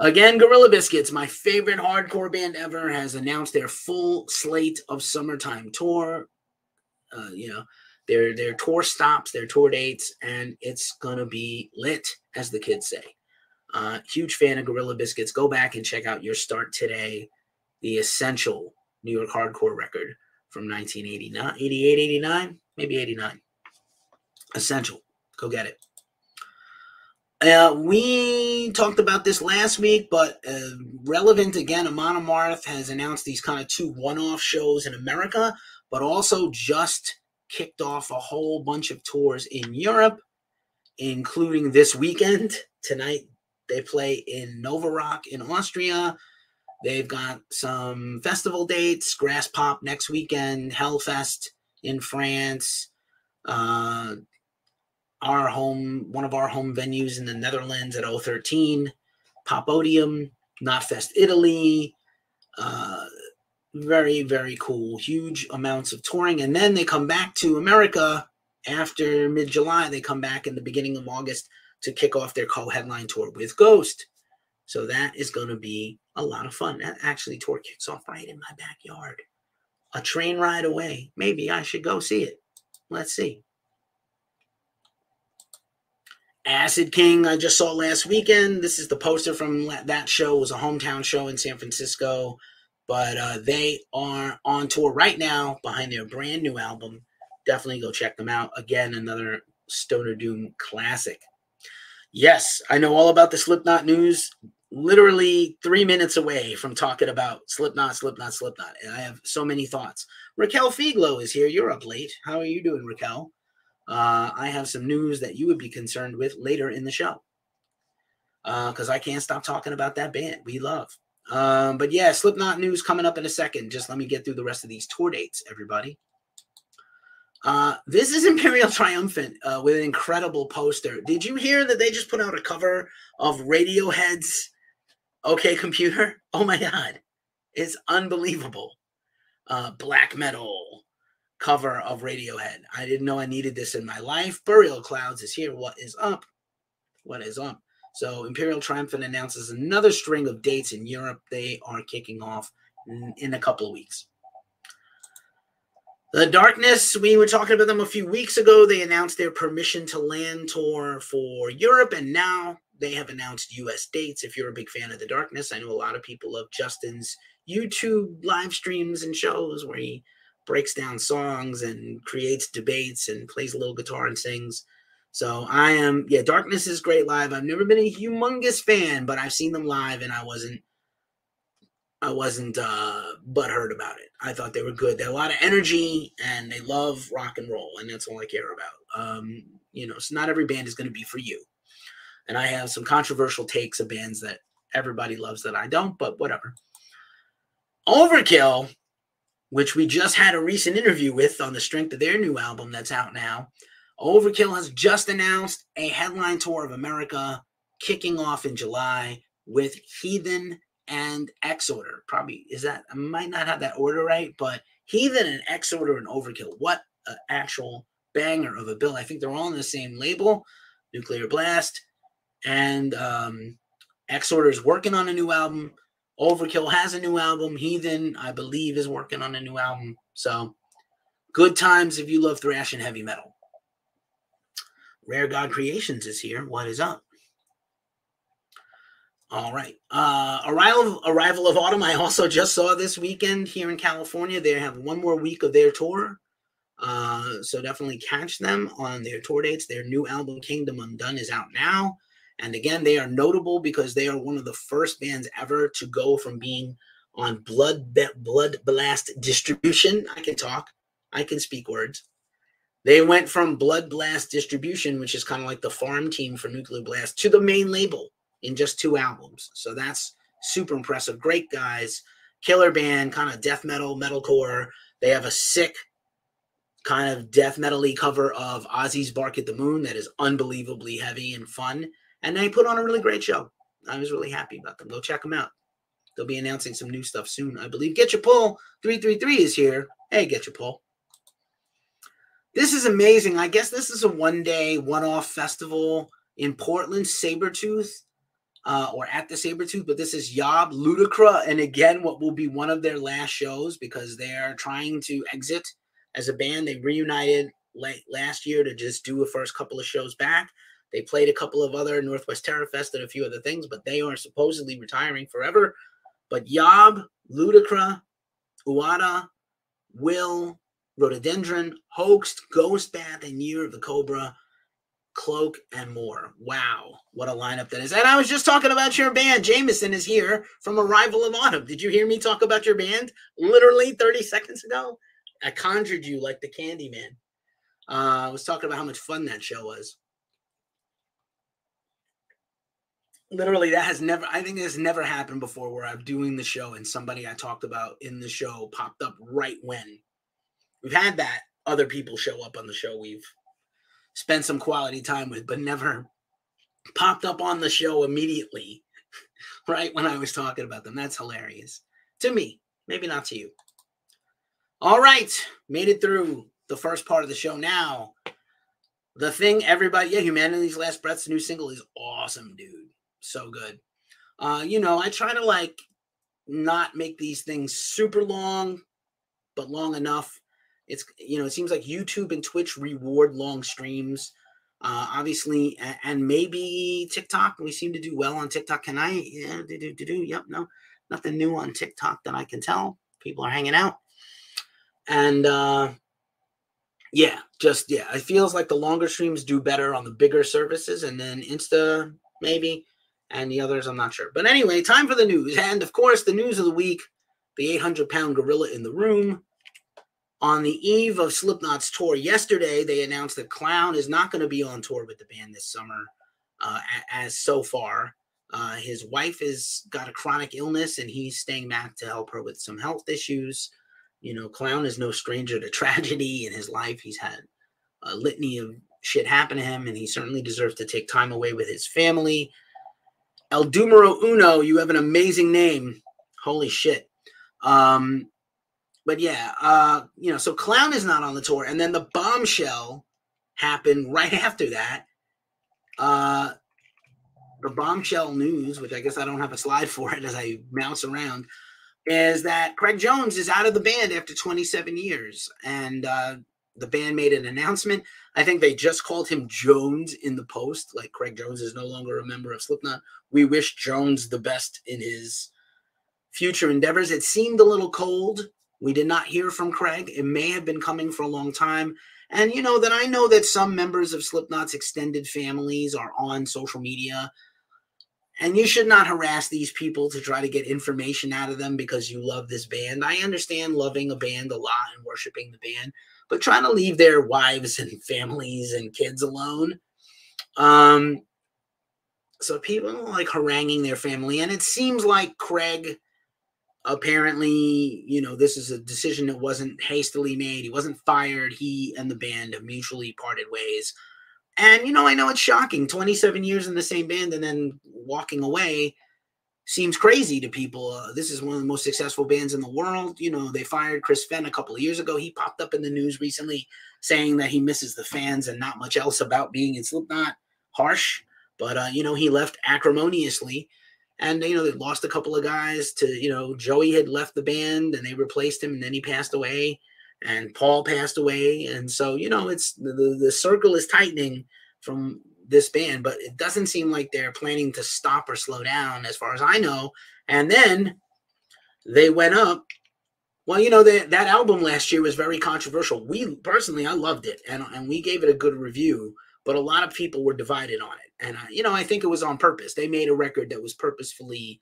Again, Gorilla Biscuits, my favorite hardcore band ever, has announced their full slate of summertime tour. uh, you know, their their tour stops, their tour dates, and it's gonna be lit, as the kids say. Uh, huge fan of Gorilla Biscuits. Go back and check out your start today, the essential New York hardcore record from 1989, 88, 89, maybe 89. Essential. Go get it. Uh, we talked about this last week, but uh, relevant again, Amon Amarth has announced these kind of two one off shows in America, but also just kicked off a whole bunch of tours in Europe, including this weekend. Tonight, they play in Nova Rock in Austria. They've got some festival dates, Graspop next weekend, Hellfest in France, uh, our home, one of our home venues in the Netherlands at 013, Popodium, Knotfest Italy. Uh, very, very cool. Huge amounts of touring. And then they come back to America after mid July. They come back in the beginning of August to kick off their co headline tour with Ghost. So that is going to be a lot of fun. That actually tour kicks off right in my backyard. A train ride away. Maybe I should go see it. Let's see. Acid King, I just saw last weekend. This is the poster from that show. It was a hometown show in San Francisco, but uh, they are on tour right now behind their brand new album. Definitely go check them out. Again, another Stoner Doom classic. Yes, I know all about the Slipknot news. Literally three minutes away from talking about Slipknot, Slipknot, Slipknot. And I have so many thoughts. Raquel Figlo is here. You're up late. How are you doing, Raquel? uh, I have some news that you would be concerned with later in the show. Because uh, I can't stop talking about that band we love. Um, but yeah, Slipknot news coming up in a second. Just let me get through the rest of these tour dates, everybody. Uh, this is [laughs] Imperial Triumphant uh, with an incredible poster. Did you hear that they just put out a cover of Radiohead's OK Computer? [laughs] Oh my God. It's unbelievable. Uh, black metal, cover of Radiohead. I didn't know I needed this in my life. Burial Clouds is here. What is up? What is up? So Imperial Triumphant announces another string of dates in Europe. They are kicking off in, in a couple of weeks. The Darkness, we were talking about them a few weeks ago. They announced their permission to land tour for Europe, and now they have announced US dates. If you're a big fan of The Darkness, I know a lot of people love Justin's YouTube live streams and shows where he breaks down songs and creates debates and plays a little guitar and sings. So I am, yeah, Darkness is great live. I've never been a humongous fan, but I've seen them live and I wasn't, I wasn't uh butthurt about it. I thought they were good. They had a lot of energy and they love rock and roll, and that's all I care about. Um, you know, so not every band is going to be for you. And I have some controversial takes of bands that everybody loves that I don't, but whatever. Overkill which we just had a recent interview with on the strength of their new album that's out now. Overkill has just announced a headline tour of America kicking off in July with Heathen and Exhorder. Probably is that I might not have that order right, but Heathen and Exhorder and Overkill. What an actual banger of a bill. I think they're all on the same label, Nuclear Blast. And um, Exhorder is working on a new album. Overkill has a new album. Heathen, I believe, is working on a new album. So good times if you love thrash and heavy metal. Rare God Creations is here. What is up? All right. Uh, arrival, arrival of autumn. I also just saw this weekend here in California. They have one more week of their tour. Uh, so definitely catch them on their tour dates. Their new album, Kingdom Undone, is out now. And again, they are notable because they are one of the first bands ever to go from being on Blood Blood Blast distribution. I can talk. I can speak words. They went from Blood Blast distribution, which is kind of like the farm team for Nuclear Blast, to the main label in just two albums. So that's super impressive. Great guys, killer band, kind of death metal, metalcore. They have a sick kind of death metal cover of Ozzy's Bark at the Moon that is unbelievably heavy and fun and they put on a really great show. I was really happy about them. Go check them out. They'll be announcing some new stuff soon, I believe. Get your pull 333 is here. Hey, get your pull. This is amazing. I guess this is a one day, one off festival in Portland, Sabretooth, uh, or at the Sabretooth, but this is Yob Ludicra. And again, what will be one of their last shows because they're trying to exit as a band. They reunited late last year to just do a first couple of shows back. They played a couple of other Northwest Terror Fest and a few other things, but they are supposedly retiring forever. But Yob, Ludicra, Uada, Will, Rhododendron, Hoaxed, Ghost Bath, and Year of the Cobra, Cloak, and more. Wow, what a lineup that is. And I was just talking about your band. Jameson is here from Arrival of Autumn. Did you hear me talk about your band literally 30 seconds ago? I conjured you like the Candyman. Uh, I was talking about how much fun that show was. Literally, that has never, I think this never happened before where I'm doing the show and somebody I talked about in the show popped up right when. We've had that other people show up on the show we've spent some quality time with, but never popped up on the show immediately, [laughs] right when I was talking about them. That's hilarious to me, maybe not to you. All right, made it through the first part of the show now. The thing everybody, yeah, Humanity's Last Breath's new single is awesome, dude. So good. Uh, you know, I try to like not make these things super long, but long enough. It's you know, it seems like YouTube and Twitch reward long streams. Uh, obviously, and, maybe TikTok. We seem to do well on TikTok. Can I? Yeah, do do do do. Yep, no, nothing new on TikTok that I can tell. People are hanging out, and uh, yeah, just yeah, it feels like the longer streams do better on the bigger services, and then Insta maybe, and the others I'm not sure. But anyway, time for the news, and of course the news of the week: the 800 pound gorilla in the room. On the eve of Slipknot's tour yesterday, they announced that Clown is not going to be on tour with the band this summer, uh, as so far. Uh, his wife has got a chronic illness, and he's staying back to help her with some health issues. You know, Clown is no stranger to [laughs] tragedy in his life. He's had a litany of shit happen to him, and he certainly deserves to take time away with his family. El Numero Uno, you have an amazing name. Holy shit. Um, but yeah, uh, you know, so Clown is not on the tour, and then the bombshell happened right [laughs] after that. Uh, the bombshell news, which I guess I don't have a slide for it as I mouse around, is that Craig Jones is out of the band after 27 years. And uh, the band made an announcement. I think they just called him Jones in the post. Like Craig Jones is no longer a member of Slipknot. We wish Jones the best in his future endeavors. It seemed a little cold. We did not hear from Craig. It may have been coming for a long time. And you know that I know that some members of Slipknot's extended families are on social media and you should not harass these people to try to get information out of them because you love this band. I understand loving a band a lot and worshiping the band, but trying to leave their wives [laughs] and families and kids alone. Um, so people like haranguing their family, and it seems like Craig apparently, you know, this is a decision that wasn't hastily made. He wasn't fired. He and the band mutually parted ways. And you know, I know it's shocking. 27 years in the same band and then walking away seems crazy to people. Uh, this is one of the most successful bands in the world. You know, they fired Chris Fehn a couple of years ago. He popped up in the news recently saying that he misses the fans and not much else about being in Slipknot. Harsh, but uh, you know, he left acrimoniously. And you know, they lost a couple of guys to, you know, Joey had left the band and they replaced him and then he passed away and Paul passed away, and so you know it's the, the, circle is tightening from this band, but it doesn't seem like they're planning to stop or slow down, as far as I know. And then they went up. Well, you know that that album last year was very controversial. We personally, I loved it, and and we gave it a good review. But a lot of people were divided on it, and you know I think it was on purpose. They made a record that was purposefully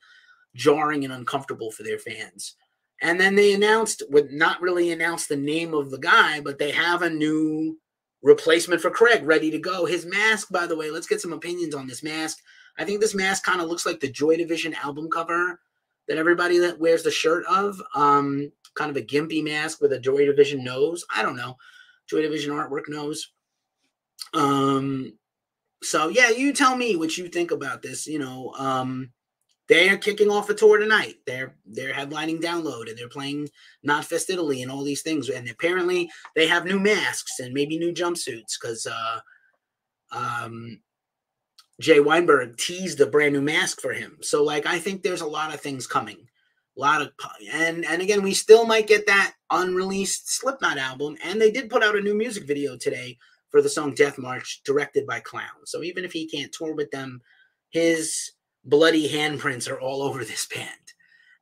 jarring and uncomfortable for their fans. And then they announced, would not really announce the name of the guy, but they have a new replacement for Craig ready to go. His mask, by the way, let's get some opinions on this mask. I think this mask kind of looks like the Joy Division album cover that everybody that wears the shirt of. Um, kind of a gimpy mask with a Joy Division nose. I don't know. Joy Division artwork nose. Um, so yeah, you tell me what you think about this. You know, um, they are kicking off a tour tonight. They're they're headlining Download and they're playing Knotfest Italy and all these things. And apparently they have new masks and maybe new jumpsuits because uh, um, Jay Weinberg teased a brand new mask for him. So like I think there's a lot of things coming. A lot of and and again we still might get that unreleased Slipknot album, and they did put out a new music video today for the song Death March, directed by Clown. So even if he can't tour with them, his bloody handprints are all over this band.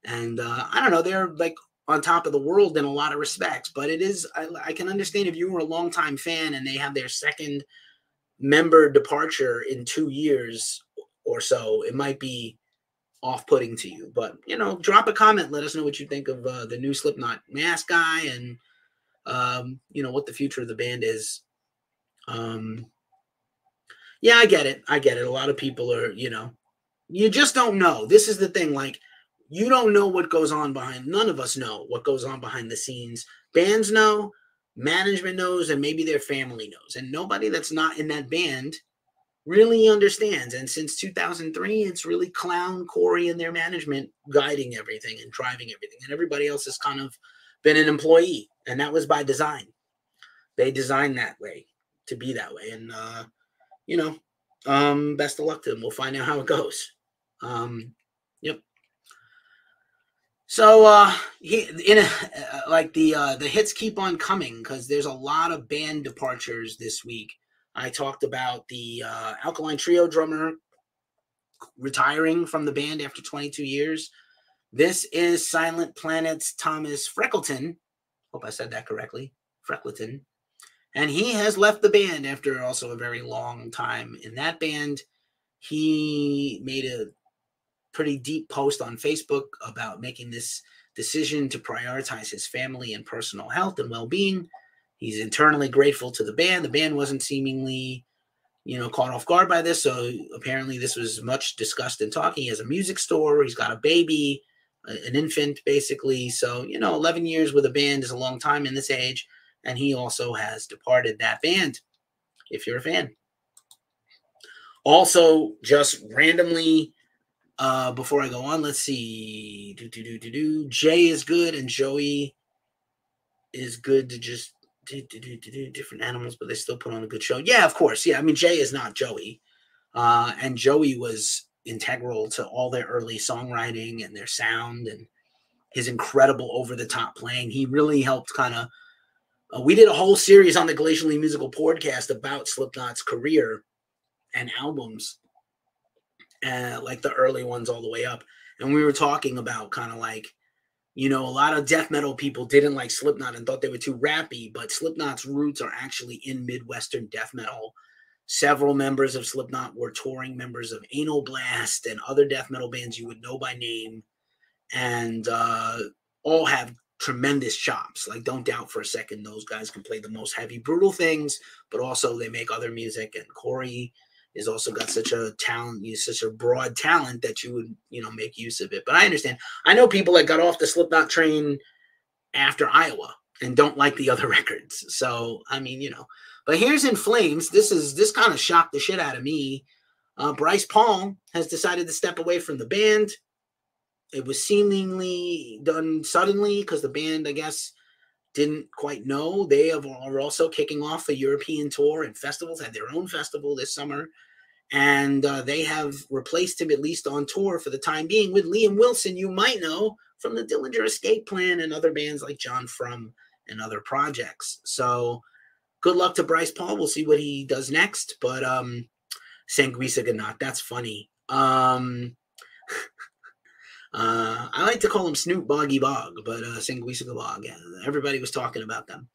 And uh, I don't know, they're like on top of the world in a lot of respects, but it is, I, I can understand if you were a longtime fan and they have their second member departure in two years or so, it might be off-putting to you. But you know, drop a comment. Let us know what you think of uh, the new Slipknot mask guy, and um, you know what the future of the band is. Um, yeah, I get it. I get it. A lot of people are, you know, you just don't know. This is the thing. Like, you don't know what goes on behind. None of us know what goes on behind the scenes. Bands know, management knows, and maybe their family knows. And nobody that's not in that band really understands. And since 2003, it's really Clown, Corey, and their management guiding everything and driving everything. And everybody else has kind of been an employee. And that was by design. They designed that way to be that way. And, uh, you know, um, best of luck to them. We'll find out how it goes. Um, yep. So uh he in a, uh, like the uh the hits keep on coming because there's a lot of band departures this week. I talked about the uh, Alkaline Trio drummer retiring from the band after 22 years. This is Silent Planet's Thomas Freckleton. Hope I said that correctly. Freckleton. And he has left the band after also a very long time in that band. He made a pretty deep post on Facebook about making this decision to prioritize his family and personal health and well being. He's internally grateful to the band. The band wasn't seemingly, you know, caught off guard by this. So apparently, this was much discussed and talking. He has a music store. He's got a baby, an infant, basically. So you know, 11 years with a band is a long time in this age. And he also has departed that band. If you're a fan. Also, just randomly, uh, before I go on, let's see. Do do do do do. Jay is good, and Joey is good to just do do do do different animals, but they still put on a good show. Yeah, of course. Yeah, I mean Jay is not Joey, uh, and Joey was integral to all their early songwriting and their sound and his incredible over the top playing. He really helped kind of. Uh, we did a whole series on the Glacially Musical podcast about Slipknot's career and albums, uh, like the early ones all the way up, and we were talking about kind of like you know, a lot of death metal people didn't like Slipknot and thought they were too rappy, but Slipknot's roots are actually in Midwestern death metal. Several members of Slipknot were touring members of Anal Blast and other death metal bands you would know by name, and uh, all have tremendous chops. Like, don't doubt for a second, those guys can play the most heavy, brutal things, but also they make other music. And Corey is also got such a talent, you such a broad talent that you would, you know, make use of it. But I understand. I know people that got off the Slipknot train after Iowa and don't like the other [laughs] records. So I mean, you know. But here's in flames. This is this kind of shocked the shit out of me. Uh, Bryce Paul has decided to step away from the band. It was seemingly done suddenly because the band, I guess, didn't quite know. They are also kicking off a European tour and festivals, had their own festival this summer. And uh, they have replaced him, at least on tour for the time being, with Liam Wilson, you might know from the Dillinger Escape Plan and other bands like John Frum and other projects. So good luck to Bryce Paul. We'll see what he does next. But um Sanguisugabogg, that's funny. Um Uh, I like to call him Snoop Boggy Bog, but uh, Sanguisugabogg. Everybody was talking about them.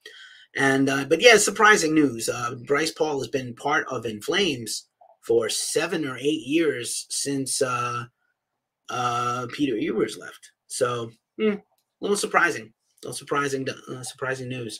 And uh, but yeah, surprising news. Uh, Bryce Paul has been part of In Flames for seven or eight years since uh, uh, Peter Iwers left. So hmm, a little surprising. A little surprising. Uh, surprising news.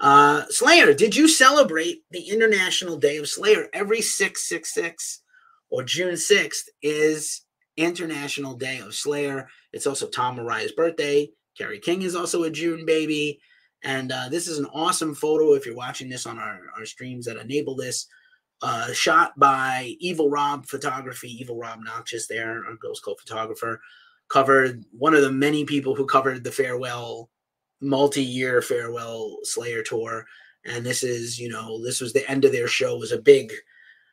Uh, Slayer, did you celebrate the International Day of Slayer every six six six or June sixth? Is International Day of Slayer. It's also Tom Araya's birthday. Kerry King is also a June baby. And uh, this is an awesome photo if you're watching this on our, our streams that enable this. Uh, shot by Evil Rob Photography, Evil Rob Noxious there, our Ghost Cult photographer. Covered one of the many people who covered the farewell, multi year farewell Slayer tour. And this is, you know, this was the end of their show, it was a big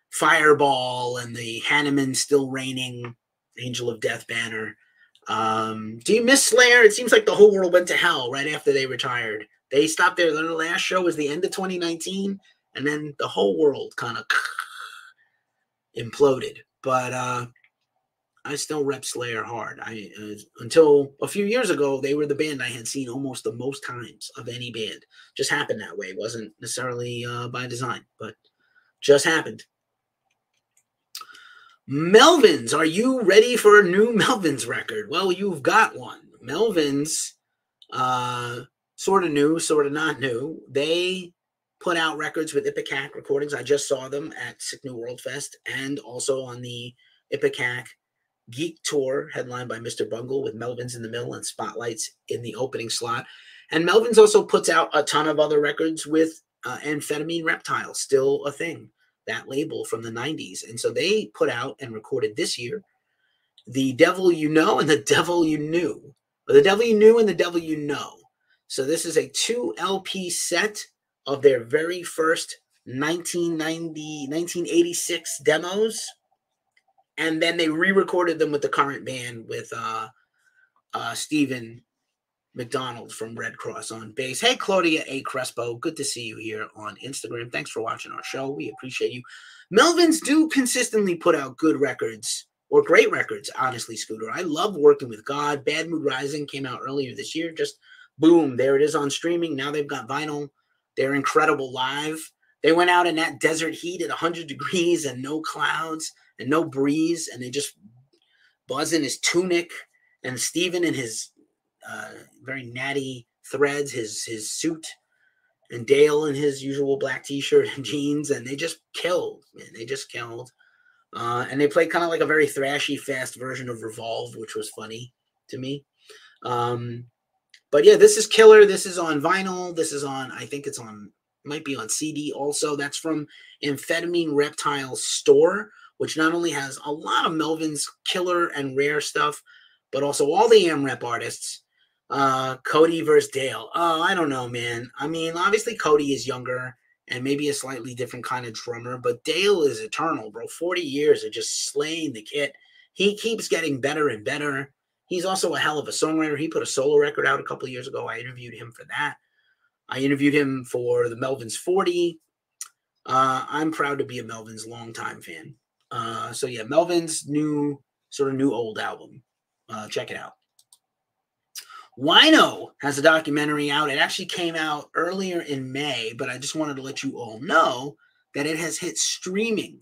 fireball and the Hanneman still raining Angel of Death banner. Um, do you miss Slayer? It seems like the whole world went to hell right after they retired. They stopped there. Their last show was the end of 2019, and then the whole world kind of [sniffs] imploded. But uh, I still rep Slayer hard. I uh, until a few years ago, they were the band I had seen almost the most times of any band. Just happened that way. It wasn't necessarily uh, by design, but just happened. Melvins, are you ready for a new Melvins record? Well, you've got one. Melvins, uh, sort of new, sort of not new. They put out records with Ipecac recordings. I just saw them at Sick New World Fest and also on the Ipecac Geek Tour, headlined by Mr. Bungle with Melvins in the middle and Spotlights in the opening slot. And Melvins also puts out a ton of other records with uh, Amphetamine Reptile, still a thing that label from the 90s. And so they put out and recorded this year The Devil You Know and The Devil You Knew. Or the Devil You Knew and The Devil You Know. So this is a two LP set of their very first 1990 1986 demos and then they re-recorded them with the current band with uh uh Stephen McDonald from Red Cross on bass. Hey, Claudia A. Crespo, good to see you here on Instagram. Thanks for watching our show. We appreciate you. Melvins do consistently put out good records or great records, honestly, Scooter. I love working with God. Bad Mood Rising came out earlier this year. Just boom, there it is on streaming. Now they've got vinyl. They're incredible live. They went out in that desert heat at 100 degrees and no clouds and no breeze, and they just buzz in his tunic and Stephen in his uh, very natty threads, his his suit, and Dale in his usual black t-shirt and [laughs] jeans, and they just killed, man. They just killed. Uh, and they played kind of like a very thrashy, fast version of Revolve, which was funny to me. Um, but yeah, this is killer. This is on vinyl. This is on, I think it's on, might be on CD also. That's from Amphetamine Reptile Store, which not only has a lot of Melvin's killer and rare stuff, but also all the AmRep artists uh, Coady versus Dale. Oh, I don't know, man. I mean, obviously Coady is younger and maybe a slightly different kind of drummer, but Dale is eternal, bro. 40 years of just slaying the kit. He keeps getting better and better. He's also a hell of a songwriter. He put a solo record out a couple years ago. I interviewed him for that. I interviewed him for the Melvins 40. Uh, I'm proud to be a Melvins longtime fan. Uh, so yeah, Melvins new sort of new old album. Uh, check it out. Wino has a documentary out. It actually came out earlier in May, but I just wanted to let you all know that it has hit streaming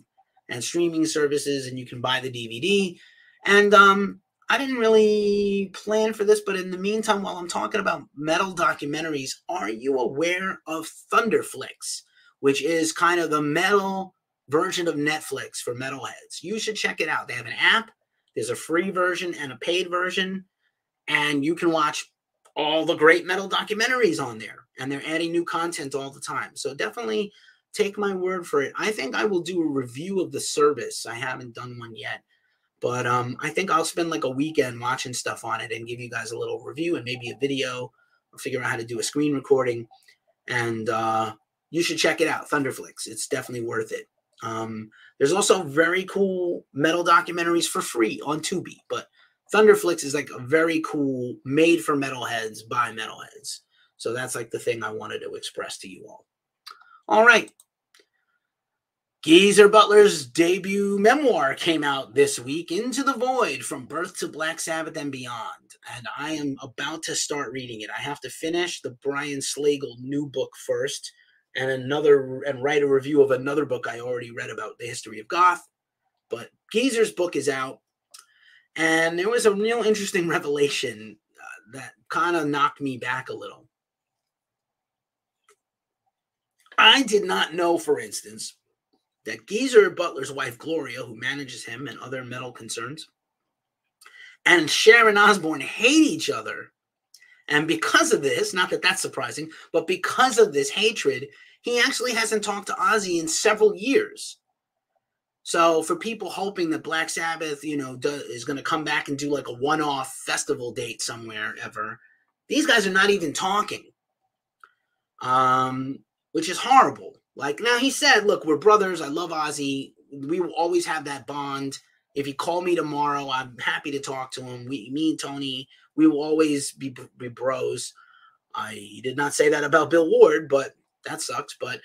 and streaming services, and you can buy the DVD. And um, I didn't really plan for this, but in the meantime, while I'm talking about metal documentaries, are you aware of Thunderflix, which is kind of the metal version of Netflix for metalheads? You should check it out. They have an app. There's a free version and a paid version and you can watch all the great metal documentaries on there and they're adding new content all the time. So definitely take my word for it. I think i will do a review of the service. I haven't done one yet but um, i think i'll spend like a weekend watching stuff on it and give you guys a little review and maybe a video. I'll figure out how to do a screen recording and uh, you should check it out thunderflix. It's definitely worth it. Um, there's also very cool metal documentaries for free on tubi but Thunderflix is like a very cool, made for metalheads by metalheads. So that's like the thing I wanted to express to you all. All right. Geezer Butler's debut memoir came out this week, Into the Void From Birth to Black Sabbath and Beyond. And I am about to start reading it. I have to finish the Brian Slagel new book first and another and write a review of another book I already read about the history of goth. But Geezer's book is out. And there was a real interesting [laughs] revelation uh, that kind of knocked me back a little. I did not know, for instance, that Geezer Butler's wife, Gloria, who manages him and other metal concerns, and Sharon Osbourne hate each other. And because of this, not that that's surprising, but because of this hatred, he actually hasn't talked to Ozzy in several years. So for people hoping that Black Sabbath, you know, do, is going to come back and do like a one-off festival date somewhere ever, these guys are not even talking, um, which is horrible. Like now he said, look, we're brothers. I love Ozzy. We will always have that bond. If he call me tomorrow, I'm happy to talk to him. We, me and Tony, we will always be, be bros. I did not say that about Bill Ward, but that sucks. But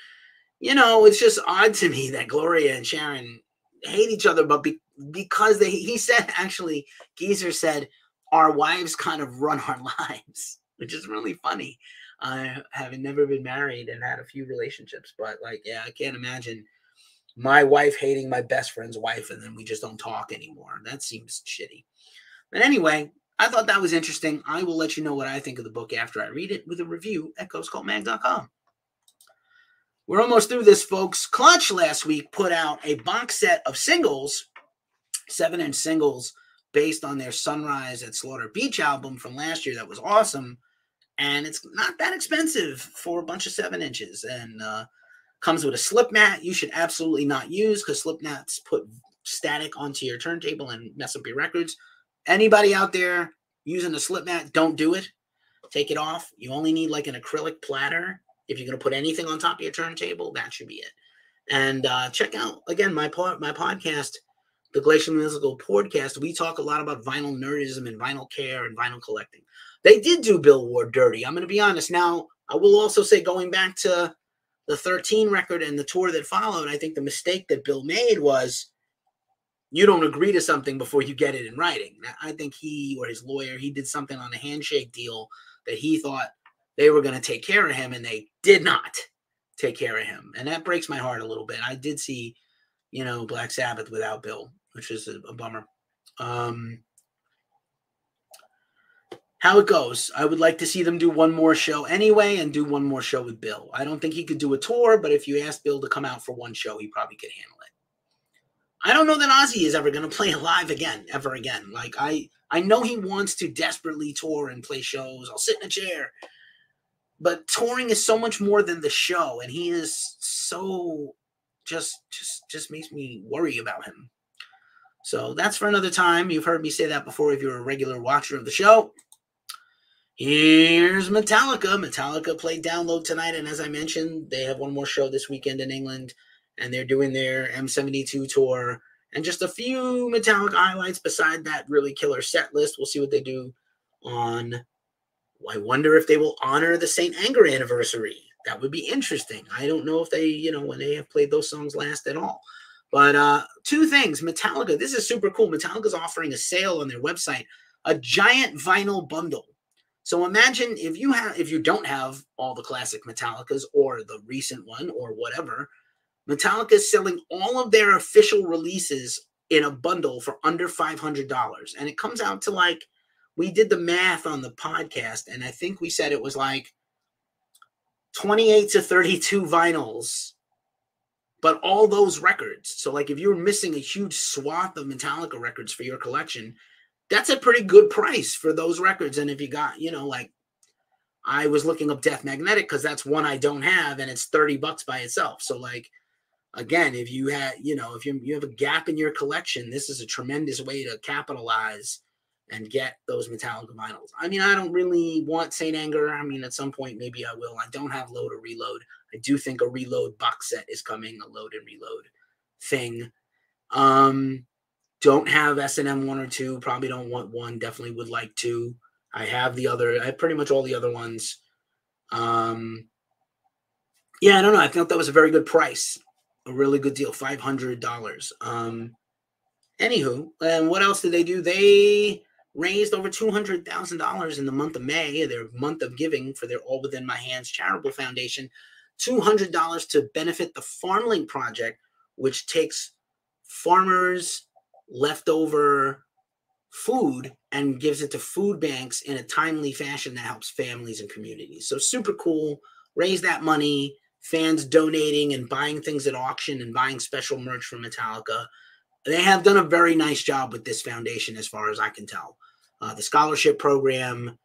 you know, it's just odd to me that Gloria and Sharon hate each other, but be, because they, he said [laughs] actually, Geezer said, our wives kind of run our [laughs] lives, which is really funny. I having never been married and had a few relationships, but like, yeah, I can't imagine my wife hating my best friend's wife and then we just don't talk anymore. That seems shitty. But anyway, I thought that was interesting. I will let you know what I think of the book after I read it with a review at ghostcultmag.com. We're almost through this, folks. Clutch last week put out a box set of singles, seven inch singles, based on their Sunrise at Slaughter Beach album from last year. That was awesome. And it's not that expensive for a bunch of seven inches. And uh, comes with a slip mat you should absolutely not use because slip mats put static onto your turntable and mess up your records. Anybody out there using a slip mat, don't do it. Take it off. You only need like an acrylic platter if you're going to put anything on top of your turntable, that should be it. And uh, check out again my pod, my podcast, the Glacial Musical Podcast. We talk a lot about vinyl nerdism and vinyl care and vinyl collecting. They did do Bill Ward dirty. I'm going to be honest. Now, I will also say, going back to the 13 record and the tour that followed, I think the mistake that Bill made was you don't agree to something before you get it in writing. I think he or his lawyer, he did something on a handshake deal that he thought they were going to take care of him and they did not take care of him. And that breaks my heart a little bit. I did see, you know, Black Sabbath without Bill, which is a, a bummer. Um, how it goes. I would like to see them do one more show anyway and do one more show with Bill. I don't think he could do a tour, but if you ask Bill to come out for one show, he probably could handle it. I don't know that Ozzy is ever going to play [laughs] live again, ever again. Like I, I know he wants to desperately tour and play shows. I'll sit in a chair but touring is so much more than the show and he is so just just just makes me worry about him. So that's for another time. You've heard me say that before if you're a regular watcher of the show. Here's metallica. Metallica played download tonight and as i mentioned they have one more show this weekend in england and they're doing their m72 tour and just a few metallica highlights beside that really killer set list. We'll see what they do on I wonder if they will honor the St. Anger anniversary. That would be interesting. I don't know if they, you know, when they have played those songs last at all. But uh, two things Metallica, this is super cool. Metallica's offering a sale on their website, a giant vinyl bundle. So imagine if you have if you don't have all the classic Metallicas or the recent one or whatever, Metallica is selling all of their official releases in a bundle for under $500 and it comes out to like we did the math on the podcast, and I think we said it was like 28 to 32 vinyls, but all those records. So, like, if you're missing a huge swath of Metallica records for your collection, that's a pretty good price for those records. And if you got, you know, like, I was looking up Death Magnetic because that's one I don't have, and it's 30 bucks by itself. So, like, again, if you had, you know, if you, you have a gap in your collection, this is a tremendous way to capitalize and get those Metallica vinyls. I mean, I don't really want St. Anger. I mean, at some point, maybe I will. I don't have load or reload. I do think a reload box set is coming, a load and reload thing. Um, don't have S&M one or two. Probably don't want one. Definitely would like two. I have the other. I have pretty much all the other ones. Um, yeah, I don't know. I thought that was a very good price, a really good deal, five hundred dollars. Um, anywho, and what else did they do? They raised over $200,000 in the month of May, their month of giving for their All Within My Hands charitable foundation, $200 to benefit the FarmLink project, which takes farmers' leftover food and gives it to food banks in a timely fashion that helps families and communities. So super cool. Raise that money, fans donating and buying things at auction and buying special merch from Metallica they have done a very nice job with this foundation, as far as I can tell. Uh, the scholarship program,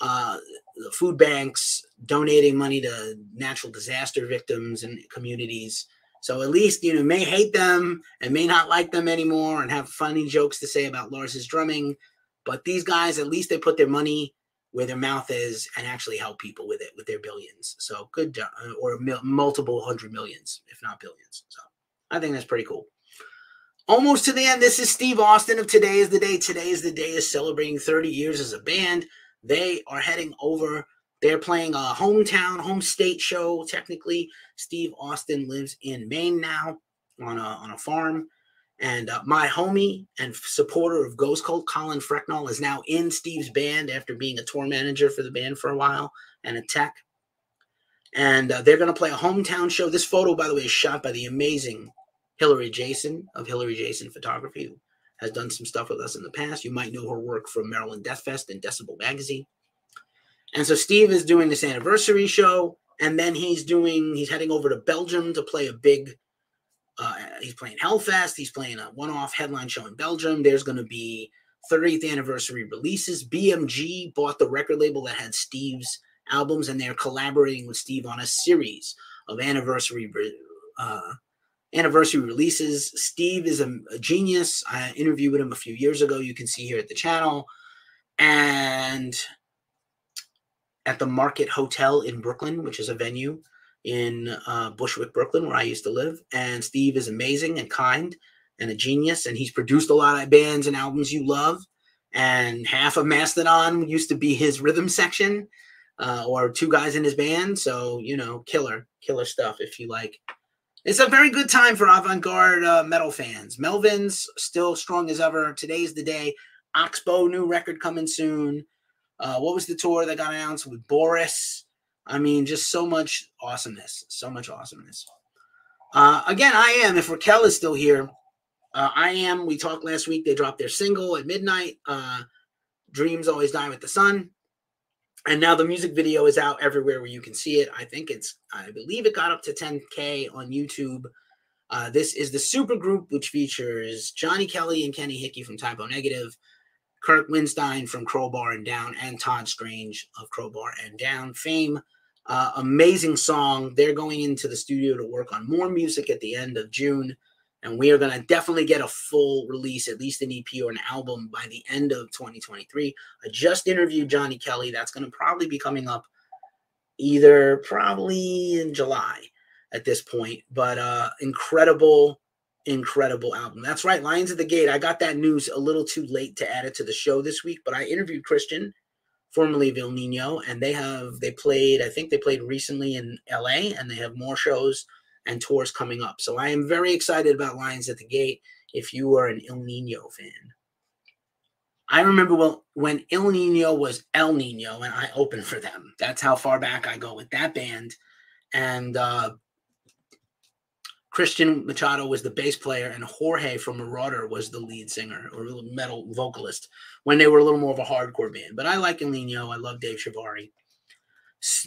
uh, the food banks, donating money to natural disaster victims and communities. So at least you know may hate them and may not like them anymore and have funny jokes to say about Lars's drumming, but these guys at least they put their money where their mouth is and actually help people with it with their billions. So good job, or mil- multiple hundred millions, if not billions. So I think that's pretty cool. Almost to the end. This is Steve Austin of Today is the Day. Today is the Day is celebrating 30 years as a band. They are heading over. They're playing a hometown, home state show. Technically, Steve Austin lives in Maine now on a on a farm. And uh, my homie and supporter of Ghost Cult, Colin Frecknell, is now in Steve's band after being a tour manager for the band for a while and a tech. And uh, they're going to play a hometown show. This photo, by the way, is shot by the amazing Hillary Jason of Hillary Jason Photography, who has done some stuff with us in the past. You might know her work from Maryland Death Fest and Decibel Magazine. And so Steve is doing this anniversary show, and then he's doing he's heading over to Belgium to play a big uh, he's playing Hellfest. He's playing a one-off headline show in Belgium. There's going to be 30th anniversary releases. BMG bought the record label that had Steve's albums, and they're collaborating with Steve on a series of anniversary uh, anniversary releases. Steve is a, a, genius. I interviewed him a few years ago. You can see here at the channel, and at the Market Hotel in Brooklyn, which is a venue in uh, Bushwick, Brooklyn, where I used to live. And Steve is amazing and kind and a genius. And he's produced a lot of bands and albums you love. And half of Mastodon used to be his rhythm section uh, or two guys in his band. So, you know, killer, killer stuff if you like. It's a very good time for avant garde uh, metal fans. Melvins still strong as ever. Today's the day. Oxbow new record coming soon. Uh, what was the tour that got announced with Boris? I mean, just so much awesomeness, so much awesomeness. Uh, again, I am. If Raquel is still here, uh, I am. We talked last week. They dropped their single at midnight. Uh, Dreams always die with the sun, and now the music video is out everywhere where you can see it. I think it's. I believe it got up to 10k on YouTube. Uh, this is the super group, which features Johnny Kelly and Kenny Hickey from Type O Negative, Kirk Windstein from Crowbar and Down, and Todd Strange of Crowbar and Down fame. Uh, amazing song. They're going into the studio to work on more music at the end of June. And we are going to definitely get a full release, at least an EP or an album by the end of 2023. I just interviewed Johnny Kelly. That's going to probably be coming up either probably in July at this point. But uh incredible, incredible album. That's right, Lions at the Gate. I got that news a little too late to add it to the show this week, but I interviewed Christian formerly of Ill Niño, and they have they played. I think they played recently in L.A. and they have more shows and tours coming up. So I am very excited about Lions at the Gate. If you are an Ill Niño fan, I remember well when Ill Niño was El Nino and I opened for them. That's how far back I go with that band. And uh, Christian Machado was the bass player, and Jorge from Merauder was the lead singer or metal vocalist when they were a little more of a hardcore band. But I like El Nino. I love Dave Chavarri.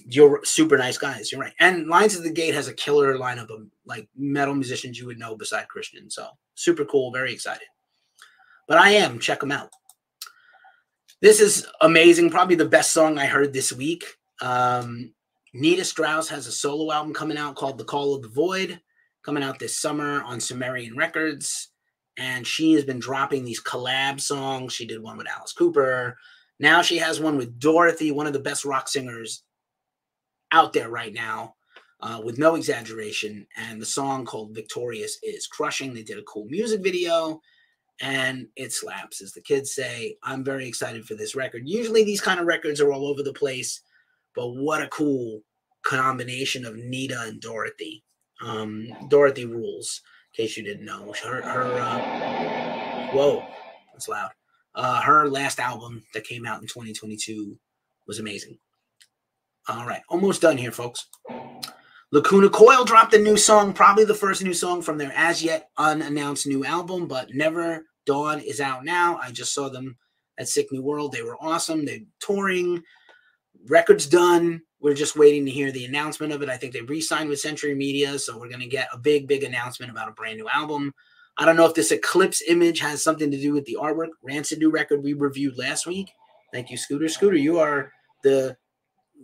You're super nice guys. You're right. And Lions of the Gate has a killer lineup of like metal musicians you would know beside Christian. So super cool. Very excited. But I am. Check them out. This is amazing. Probably the best song I heard this week. Um, Nita Strauss has a solo album coming out called The Call of the Void coming out this summer on Sumerian Records. And she has been dropping these collab songs. She did one with Alice Cooper. Now she has one with Dorothy, one of the best rock singers out there right now, uh, with no exaggeration. And the song called Victorious is crushing. They did a cool music video and it slaps, as the kids say. I'm very excited for this record. Usually these kind of records are all over the place, but what a cool combination of Nita and Dorothy. Um, Dorothy rules. In case you didn't know, her her uh, whoa, that's loud. Uh, her last album that came out in 2022 was amazing. All right, almost done here, folks. Lacuna Coil dropped a new song, probably the first new song from their as yet unannounced new album, but Never Dawn is out now. I just saw them at Sick New World. They were awesome. They're touring, records done. We're just waiting to hear the announcement of it. I think they re-signed with Century Media, so we're going to get a big, big announcement about a brand new album. I don't know if this eclipse image has something to do with the artwork. Rancid new record we reviewed last week. Thank you, Scooter. Scooter, you are the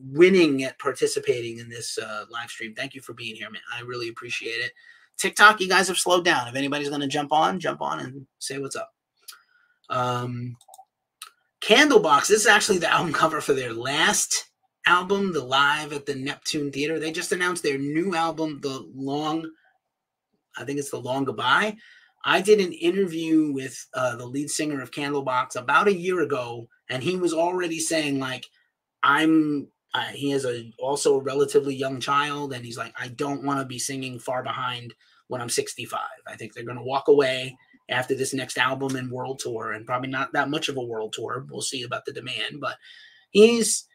winning at participating in this uh, live stream. Thank you for being here, man. I really appreciate it. TikTok, you guys have slowed down. If anybody's going to jump on, jump on and say what's up. Um, Candlebox. This is actually the album cover for their last album, the live at the Neptune Theater. They just announced their new album, The Long, I think it's The Long Goodbye. I did an interview with uh, the lead singer of Candlebox about a year ago, and he was already saying like, "I'm." Uh, he has a also a relatively young child, and he's like, "I don't want to be singing far behind when I'm 65. I think they're going to walk away after this next album and world tour, and probably not that much of a world tour. We'll see about the demand, but he's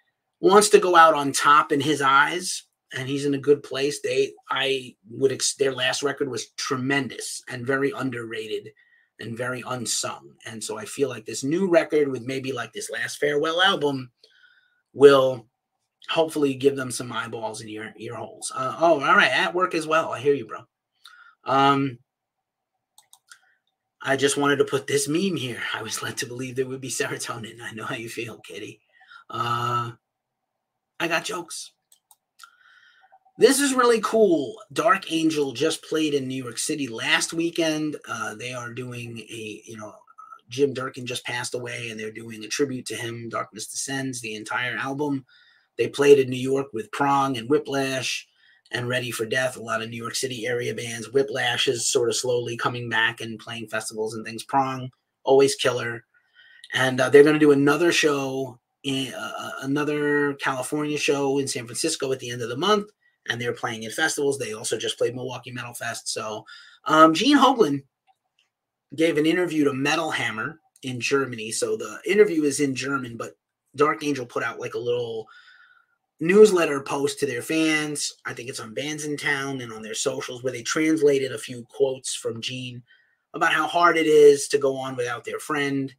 wants to go out on top in his eyes and he's in a good place. They, I would, ex- their last record was tremendous and very underrated and very unsung. And so I feel like this new record with maybe like this last farewell album will hopefully give them some eyeballs in your ear holes. Uh, oh, all right, at work as well. I hear you, bro. Um, I just wanted to put this meme here. I was led to believe there would be serotonin. I know how you feel, Kitty. Uh, I got jokes. This is really cool. Dark Angel just played in New York City last weekend. Uh, they are doing a, you know, Jim Durkin just passed away and they're doing a tribute to him. Darkness Descends, the entire album. They played in New York with Prong and Whiplash and Ready for Death, a lot of New York City area bands. Whiplash is sort of slowly coming back and playing festivals and things. Prong, always killer. And uh, they're going to do another show, in, uh, uh, another California show in San Francisco at the end of the month and they're playing in festivals. They also just played Milwaukee Metal Fest. So um, Gene Hoglan gave an interview to Metal Hammer in Germany. So the interview is in German, but Dark Angel put out like a little newsletter post to their fans. I think it's on Bands in Town and on their socials where they translated a few quotes from Gene about how hard it is to go on without their friend.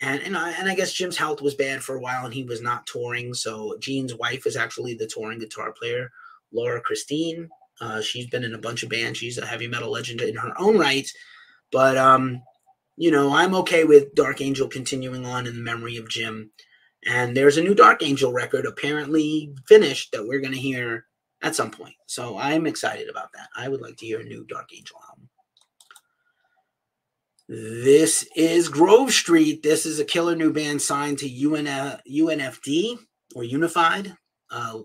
And and I, and I guess Jim's health was bad for a while and he was not touring. So Gene's wife is actually the touring guitar player. Laura Christine. Uh, she's been in a bunch of bands. She's a heavy metal legend in her own right. But um, you know, I'm okay with Dark Angel continuing on in the memory of Jim. And there's a new Dark Angel record apparently finished that we're going to hear at some point. So I'm excited about that. I would like to hear a new Dark Angel album. This is Grove Street. This is a killer new band signed to UN, UNFD or Unified. Uh,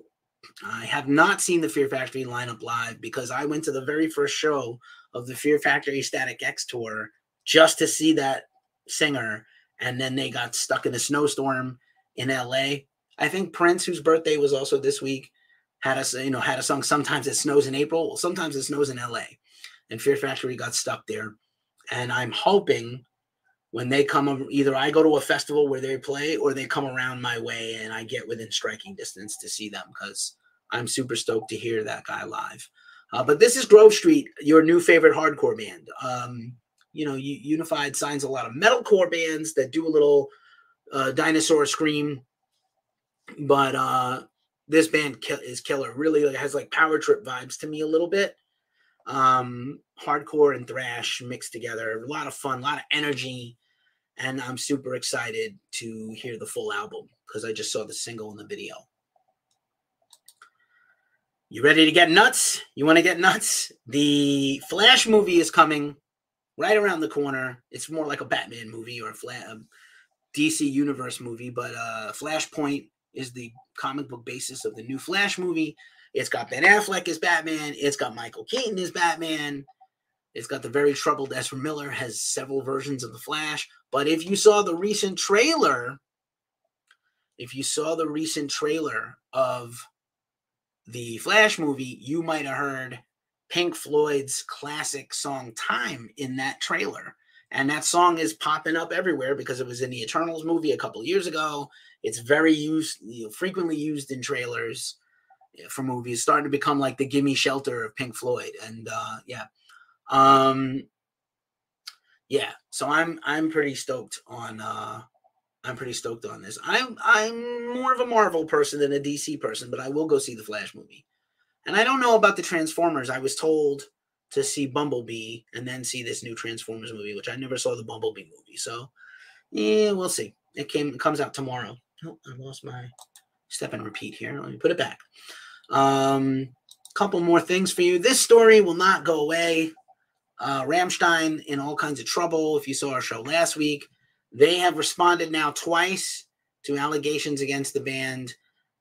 I have not seen the Fear Factory lineup live because I went to the very first show of the Fear Factory Static X tour just to see that singer, and then they got stuck in a snowstorm in LA. I think Prince, whose birthday was also this week, had a you know had a song. Sometimes it snows in April. Well, sometimes it snows in LA, and Fear Factory got stuck there. And I'm hoping when they come, either I go to a festival where they play, or they come around my way, and I get within striking distance to see them because I'm super stoked to hear that guy live. Uh, but this is Grove Street, your new favorite hardcore band. Um, you know, Unified signs a lot of metalcore bands that do a little uh, dinosaur scream, but uh, this band is killer. Really has like power trip vibes to me a little bit. Um, hardcore and thrash mixed together. A lot of fun, a lot of energy, and I'm super excited to hear the full album because I just saw the single in the video. You ready to get nuts? You want to get nuts? The Flash movie is coming right around the corner. It's more like a Batman movie or a, Fla- a DC Universe movie, but uh, Flashpoint is the comic book basis of the new Flash movie. It's got Ben Affleck as Batman. It's got Michael Keaton as Batman. It's got the very troubled Ezra Miller has several versions of the Flash. But if you saw the recent trailer, if you saw the recent trailer of the Flash movie, you might have heard Pink Floyd's classic song Time in that trailer. And that song is popping up everywhere because it was in the Eternals movie a couple years ago. It's very used, you know, frequently used in trailers for movies, starting to become like the Gimme Shelter of Pink Floyd. And uh, yeah. Um, yeah, so I'm I'm pretty stoked on uh I'm pretty stoked on this. I'm I'm more of a Marvel person than a DC person, but I will go see the Flash movie. And I don't know about the Transformers. I was told to see Bumblebee and then see this new Transformers movie, which I never saw the Bumblebee movie. So yeah, we'll see. It came it comes out tomorrow. Oh, I lost my step and repeat here. Let me put it back. Um couple more things for you. This story will not go away. Uh, Rammstein in all kinds of trouble. If you saw our show last week, they have responded now twice to allegations against the band,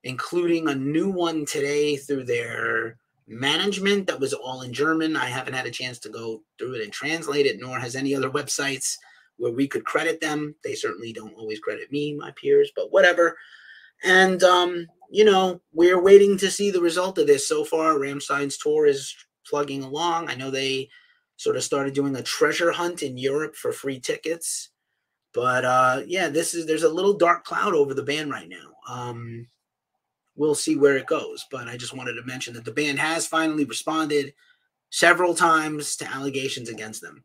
including a new one today through their management that was all in German. I haven't had a chance to go through it and translate it, nor has any other websites where we could credit them. They certainly don't always credit me, my peers, but whatever. And um, you know, we're waiting to see the result of this. So far, Rammstein's tour is plugging along. I know they sort of started doing a treasure hunt in Europe for free tickets. But uh, yeah, this is there's a little dark cloud over the band right now. Um, we'll see where it goes. But I just wanted to mention that the band has finally responded several times to allegations against them.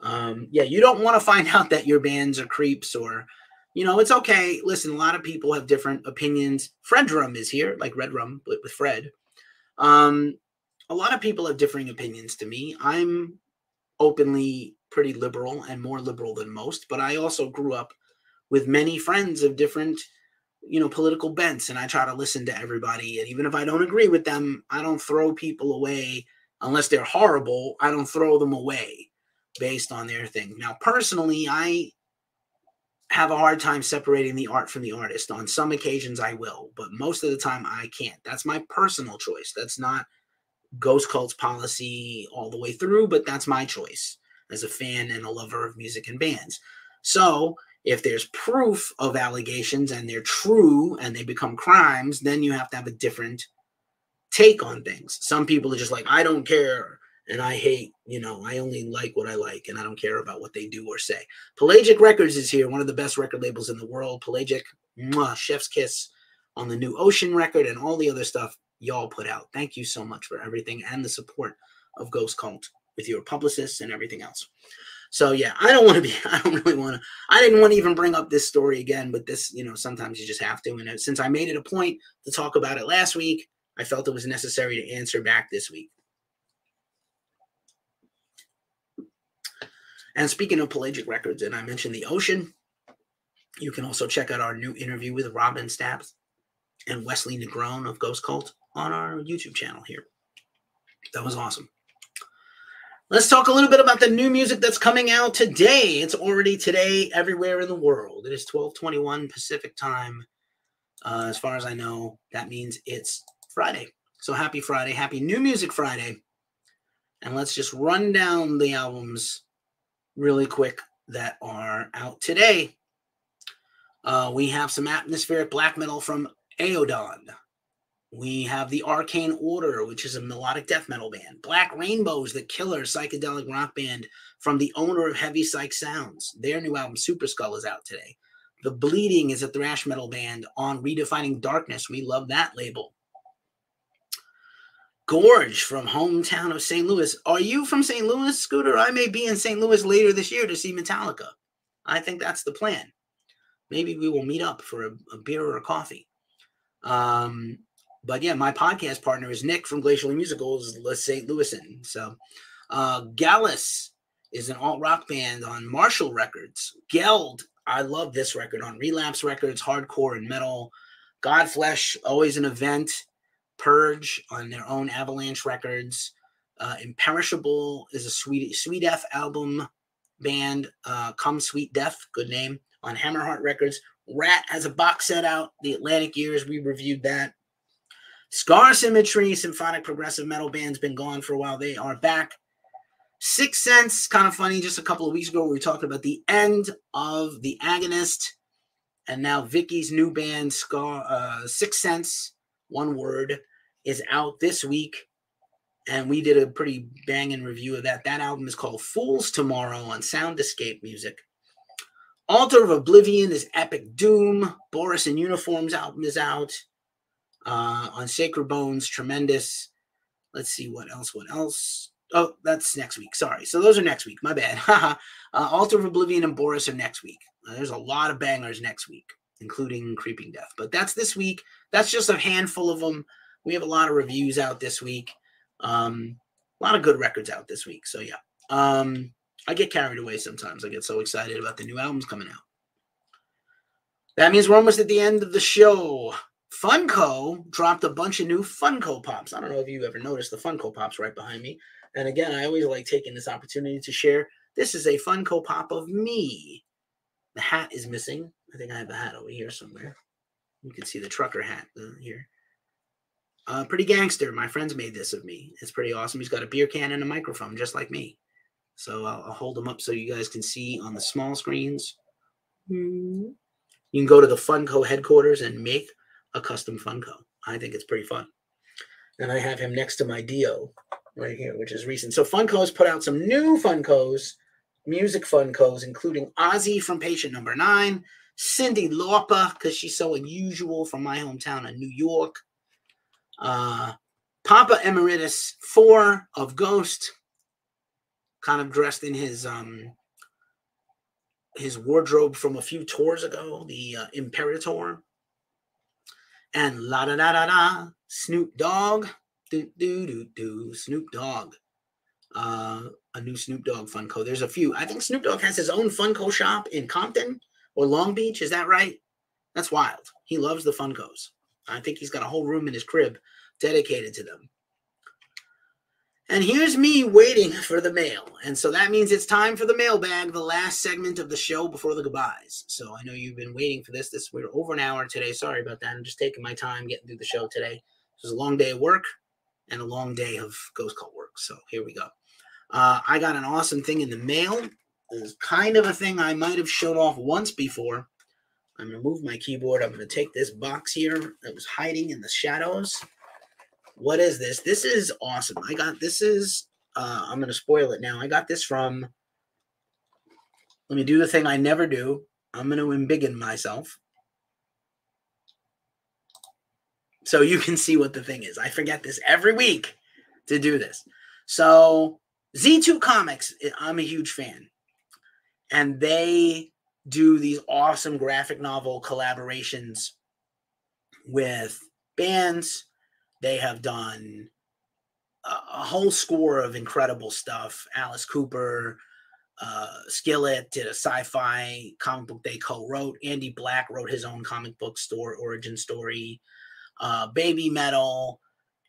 Um, yeah, you don't want to find [laughs] out that your bands are creeps or, you know, it's okay. Listen, a lot of people have different opinions. Fred Drum is here, like Red Rum with, with Fred. Um, a lot of people have differing opinions to me. I'm openly pretty liberal and more liberal than most, but I also grew up with many friends of different you know political bents and i try to listen to everybody and even if i don't agree with them i don't throw people away. Unless they're horrible i don't throw them away based on their thing. Now personally i have a hard time separating the art from the artist. On some occasions i will but most of the time i can't. That's my personal choice. That's not ghost cult's policy all the way through but that's my choice as a fan and a lover of music and bands. So if there's proof of allegations and they're true and they become crimes, then you have to have a different take on things. Some people are just like, I don't care and I hate, you know, I only like what I like and I don't care about what they do or say. Pelagic Records is here, one of the best record labels in the world. Pelagic, mwah, chef's kiss on the new Ocean record and all the other stuff y'all put out. Thank you so much for everything and the support of Ghost Cult with your publicists and everything else. So yeah, I don't want to be. [laughs] I don't really want to. I didn't want to even bring up this story again, but this, you know, sometimes you just have to. And uh, since I made it a point to talk about it last week, I felt it was necessary to answer back this week. And speaking of pelagic records, and I mentioned the ocean, you can also check out our new interview with Robin Staps and Wesley Negron of Ghost Cult on our YouTube channel here. That was awesome. Let's talk a little bit about the new music that's coming out today. It's already today everywhere in the world. It is 1221 Pacific time. Uh, as far as I know, that means it's Friday. So happy Friday. Happy New Music Friday. And let's just run down the albums really quick that are out today. Uh, we have some atmospheric black metal from Aeodon. We have the Arcane Order, which is a melodic death metal band. Black Rainbows, the killer psychedelic rock band from the owner of Heavy Psych Sounds. Their new album, Super Skull, is out today. The Bleeding is a thrash metal band on Redefining Darkness. We love that label. Gorge from hometown of St. Louis. Are you from St. Louis, Scooter? I may be in St. Louis later this year to see Metallica. I think that's the plan. Maybe we will meet up for a, a beer or a coffee. Um, but yeah, my podcast partner is Nick from Glacially Musicals, Les St. Louisan. So uh, Gallus is an alt rock band on Marshall Records. Geld, I love this record on Relapse Records, hardcore and metal. Godflesh, always an event. Purge on their own Avalanche Records. Uh, Imperishable is a sweet sweet Death album band. Uh, Come Sweet Death, good name on Hammerheart Records. Ratt has a box set out. The Atlantic Years, we reviewed that. Scar Symmetry, symphonic progressive metal band's been gone for a while. They are back. Six Sense, kind of funny. Just a couple of weeks ago, we were talking about the end of the Agonist, and now Vicky's new band, Scar uh, Six Sense, one word, is out this week, and we did a pretty banging review of that. That album is called Fools Tomorrow on Sound Escape Music. Altar of Oblivion is Epic Doom. Boris in Uniforms album is out uh, on Sacred Bones, tremendous. Let's see what else. What else? Oh, that's next week. Sorry. So those are next week. My bad. [laughs] uh, Altar of Oblivion and Boris are next week. Uh, there's a lot of bangers next week, including Creeping Death. But that's this week. That's just a handful of them. We have a lot of reviews out this week. Um, a lot of good records out this week. So yeah. Um, I get carried away sometimes. I get so excited about the new albums coming out. That means we're almost at the end of the show. Funko dropped a bunch of new Funko Pops. I don't know if you ever noticed the Funko Pops right behind me. And again, I always like taking this opportunity to share. This is a Funko Pop of me. The hat is missing. I think I have a hat over here somewhere. You can see the trucker hat uh, here. Uh, pretty gangster. My friends made this of me. It's pretty awesome. He's got a beer can and a microphone, just like me. So I'll, I'll hold them up so you guys can see on the small screens. You can go to the Funko headquarters and make a custom Funko. I think it's pretty fun. And I have him next to my Dio right here, which is recent. So Funko's put out some new Funkos, music Funkos, including Ozzy from Patient Number Nine, Cyndi Lauper, because she's so unusual from my hometown of New York. Uh, Papa Emeritus 4 of Ghost, kind of dressed in his um his wardrobe from a few tours ago, the uh, Imperator. And la da da da da, Snoop Dogg, do do do do, Snoop Dogg. Uh, a new Snoop Dogg Funko. There's a few. I think Snoop Dogg has his own Funko shop in Compton or Long Beach. Is that right? That's wild. He loves the Funkos. I think he's got a whole room in his crib dedicated to them. And here's me waiting for the mail. And so that means it's time for the mailbag, the last segment of the show before the goodbyes. So I know you've been waiting for this. This we're over an hour today. Sorry about that. I'm just taking my time getting through the show today. It was a long day of work and a long day of ghost cult work. So here we go. Uh, I got an awesome thing in the mail. It's kind of a thing I might have showed off once before. I'm going to move my keyboard. I'm going to take this box here that was hiding in the shadows. What is this? This is awesome. I got this is uh, I'm to spoil it now. I got this from. Let me do the thing I never do. I'm to embiggen myself. So you can see what the thing is. I forget this every week to do this. So Z2 Comics, I'm a huge fan. And they do these awesome graphic novel collaborations with bands. They have done a, whole score of incredible stuff. Alice Cooper, uh, Skillet did a sci-fi comic book they co-wrote. Andy Black wrote his own comic book store origin story. Uh, Babymetal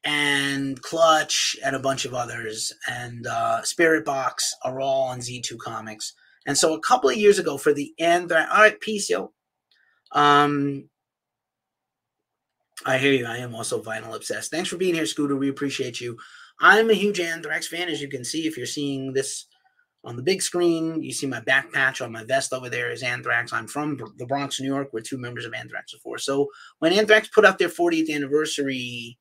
and Clutch and a bunch of others and uh, Spiritbox are all on Z2 Comics. And so a couple of years ago for the Anthrax, all right, peace, yo. Um, I hear you. I am also vinyl obsessed. Thanks for being here, Scooter. We appreciate you. I'm a huge Anthrax fan, as you can see if you're seeing this on the big screen. You see my back patch on my vest over there is Anthrax. I'm from the Bronx, New York, where two members of Anthrax are for. So when Anthrax put out their 40th anniversary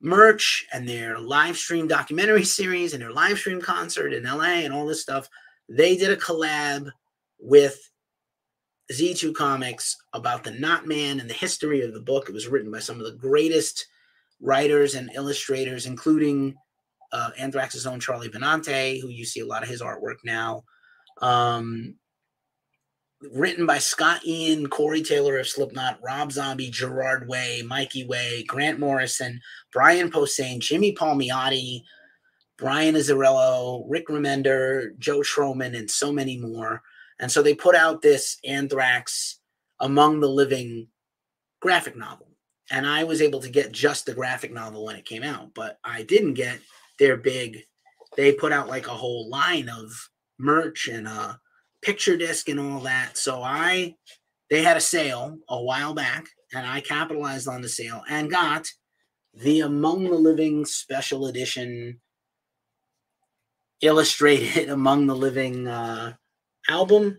merch and their live stream documentary [laughs] series and their live stream concert in LA and all this stuff, they did a collab with Z2 Comics about the Not Man and the history of the book. It was written by some of the greatest writers and illustrators, including uh, Anthrax's own Charlie Benante, who you see a lot of his artwork now. Um, written by Scott Ian, Corey Taylor of Slipknot, Rob Zombie, Gerard Way, Mikey Way, Grant Morrison, Brian Posehn, Jimmy Palmiotti, Brian Azzarello, Rick Remender, Joe Trohman, and so many more. And so they put out this Anthrax Among the Living graphic novel. And I was able to get just the graphic novel when it came out, but I didn't get their big, they put out like a whole line of merch and a picture disc and all that. So I, they had a sale a while back and I capitalized on the sale and got the Among the Living special edition illustrated [laughs] Among the Living uh, album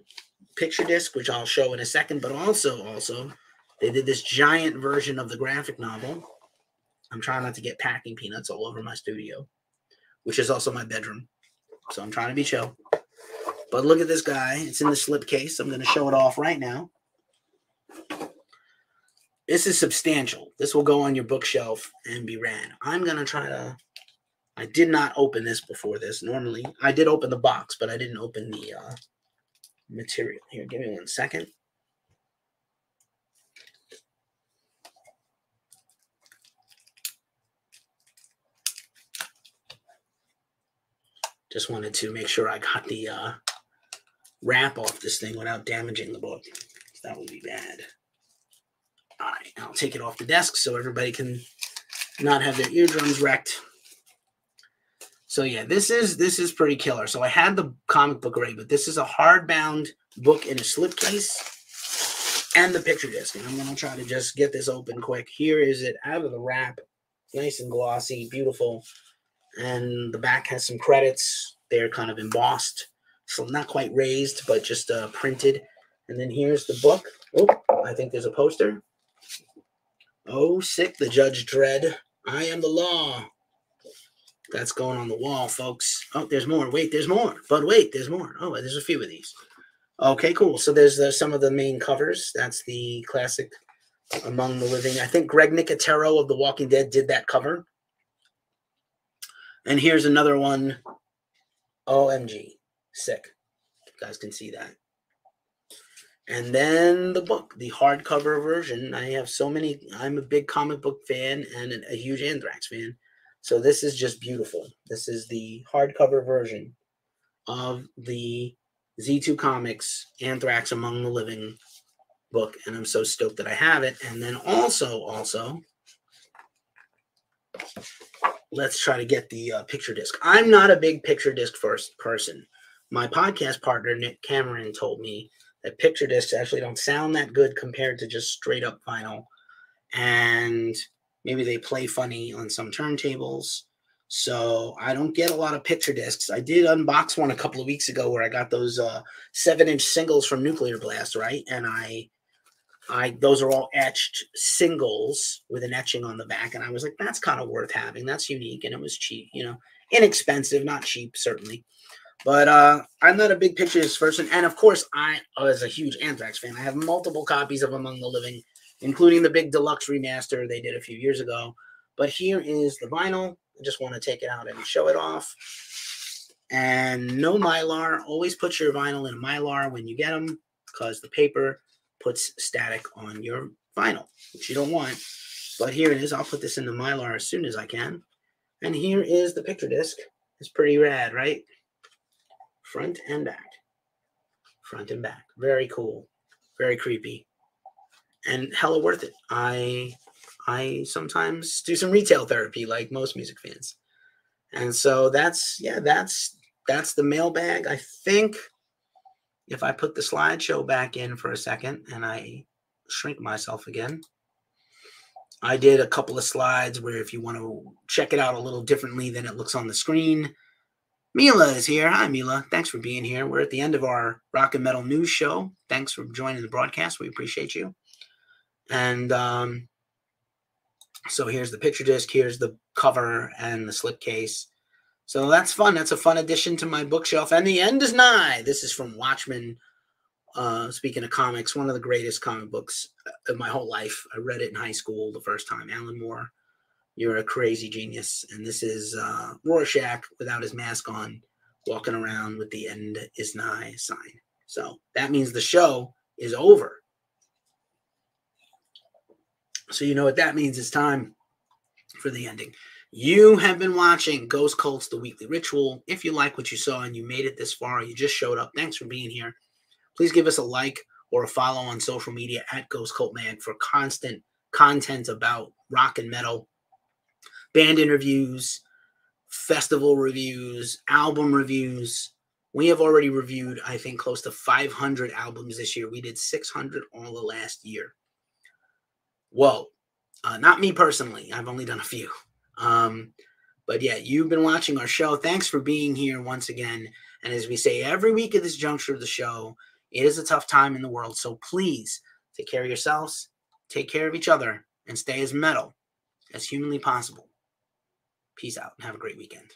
picture disc, which I'll show in a second. But also, also, they did this giant version of the graphic novel. I'm trying not to get packing peanuts all over my studio, which is also my bedroom. So I'm trying to be chill. But look at this guy. It's in the slip case. I'm going to show it off right now. This is substantial. This will go on your bookshelf and be ran. I'm going to try to. I did not open this before this. Normally, I did open the box, but I didn't open the uh, material. Here, give me one second. Just wanted to make sure I got the uh, wrap off this thing without damaging the book. That would be bad. All right, I'll take it off the desk so everybody can not have their eardrums wrecked. So yeah, this is this is pretty killer. So I had the comic book already, but this is a hardbound book in a slipcase and the picture disc. And I'm gonna try to just get this open quick. Here is it out of the wrap. nice and glossy, beautiful. And the back has some credits. They're kind of embossed, so not quite raised, but just uh, printed. And then here's the book. Oh, I think there's a poster. Oh, sick, the Judge Dredd. I am the law. That's going on the wall, folks. Oh, there's more. Wait, there's more. But wait, there's more. Oh, there's a few of these. Okay, cool. So there's uh, some of the main covers. That's the classic Among the Living. I think Greg Nicotero of The Walking Dead did that cover. And here's another one. OMG. Sick. You guys can see that. And then the book, the hardcover version. I have so many. I'm a big comic book fan and a huge Anthrax fan. So this is just beautiful. This is the hardcover version of the Z2 Comics Anthrax Among the Living book, and I'm so stoked that I have it. And then also, also, let's try to get the uh, picture disc. I'm not a big picture disc first person. My podcast partner Nick Cameron told me that picture discs actually don't sound that good compared to just straight up vinyl, and maybe they play funny on some turntables. So I don't get a lot of picture discs. I did unbox one a couple of weeks ago where I got those uh, seven inch singles from Nuclear Blast, right? And I, I those are all etched singles with an etching on the back, and I was like, that's kind of worth having. That's unique, and it was cheap, you know, inexpensive, not cheap certainly. But uh, I'm not a big picture disc person, and of course, I was a huge Anthrax fan. I have multiple copies of Among the Living, including the big deluxe remaster they did a few years ago. But here is the vinyl I just want to take it out and show it off. And no mylar. Always put your vinyl in a mylar when you get them because the paper puts static on your vinyl, which you don't want. But here it is. I'll put this in the mylar as soon as I can. And here is the picture disc. It's pretty rad, right? Front and back. Front and back. Very cool. Very creepy. And hella worth it. I I sometimes do some retail therapy like most music fans. And so that's yeah, that's that's the mailbag. I think if I put the slideshow back in for a second and I shrink myself again, I did a couple of slides where if you want to check it out a little differently than it looks on the screen, Mila is here. Hi, Mila. Thanks for being here. We're at the end of our rock and metal news show. Thanks for joining the broadcast. We appreciate you. And um, so here's the picture disc, here's the cover and the slipcase. So that's fun. That's a fun addition to my bookshelf. And the end is nigh. This is from Watchmen. Uh, speaking of comics, one of the greatest comic books of my whole life. I read it in high school the first time. Alan Moore, you're a crazy genius. And this is uh, Rorschach without his mask on, walking around with the end is nigh sign. So that means the show is over. So you know what that means. It's time for the ending. You have been watching Ghost Cults, the weekly ritual. If you like what you saw and you made it this far, you just showed up, thanks for being here. Please give us a like or a follow on social media at Ghost Cult Mag for constant content about rock and metal, band interviews, festival reviews, album reviews. We have already reviewed, I think, close to 500 albums this year. We did 600 all the last year. Whoa. Uh, not me personally. I've only done a few. Um, but yeah, you've been watching our show. Thanks for being here once again. And as we say every week at this juncture of the show, it is a tough time in the world. So please take care of yourselves, take care of each other, and stay as metal as humanly possible. Peace out and have a great weekend.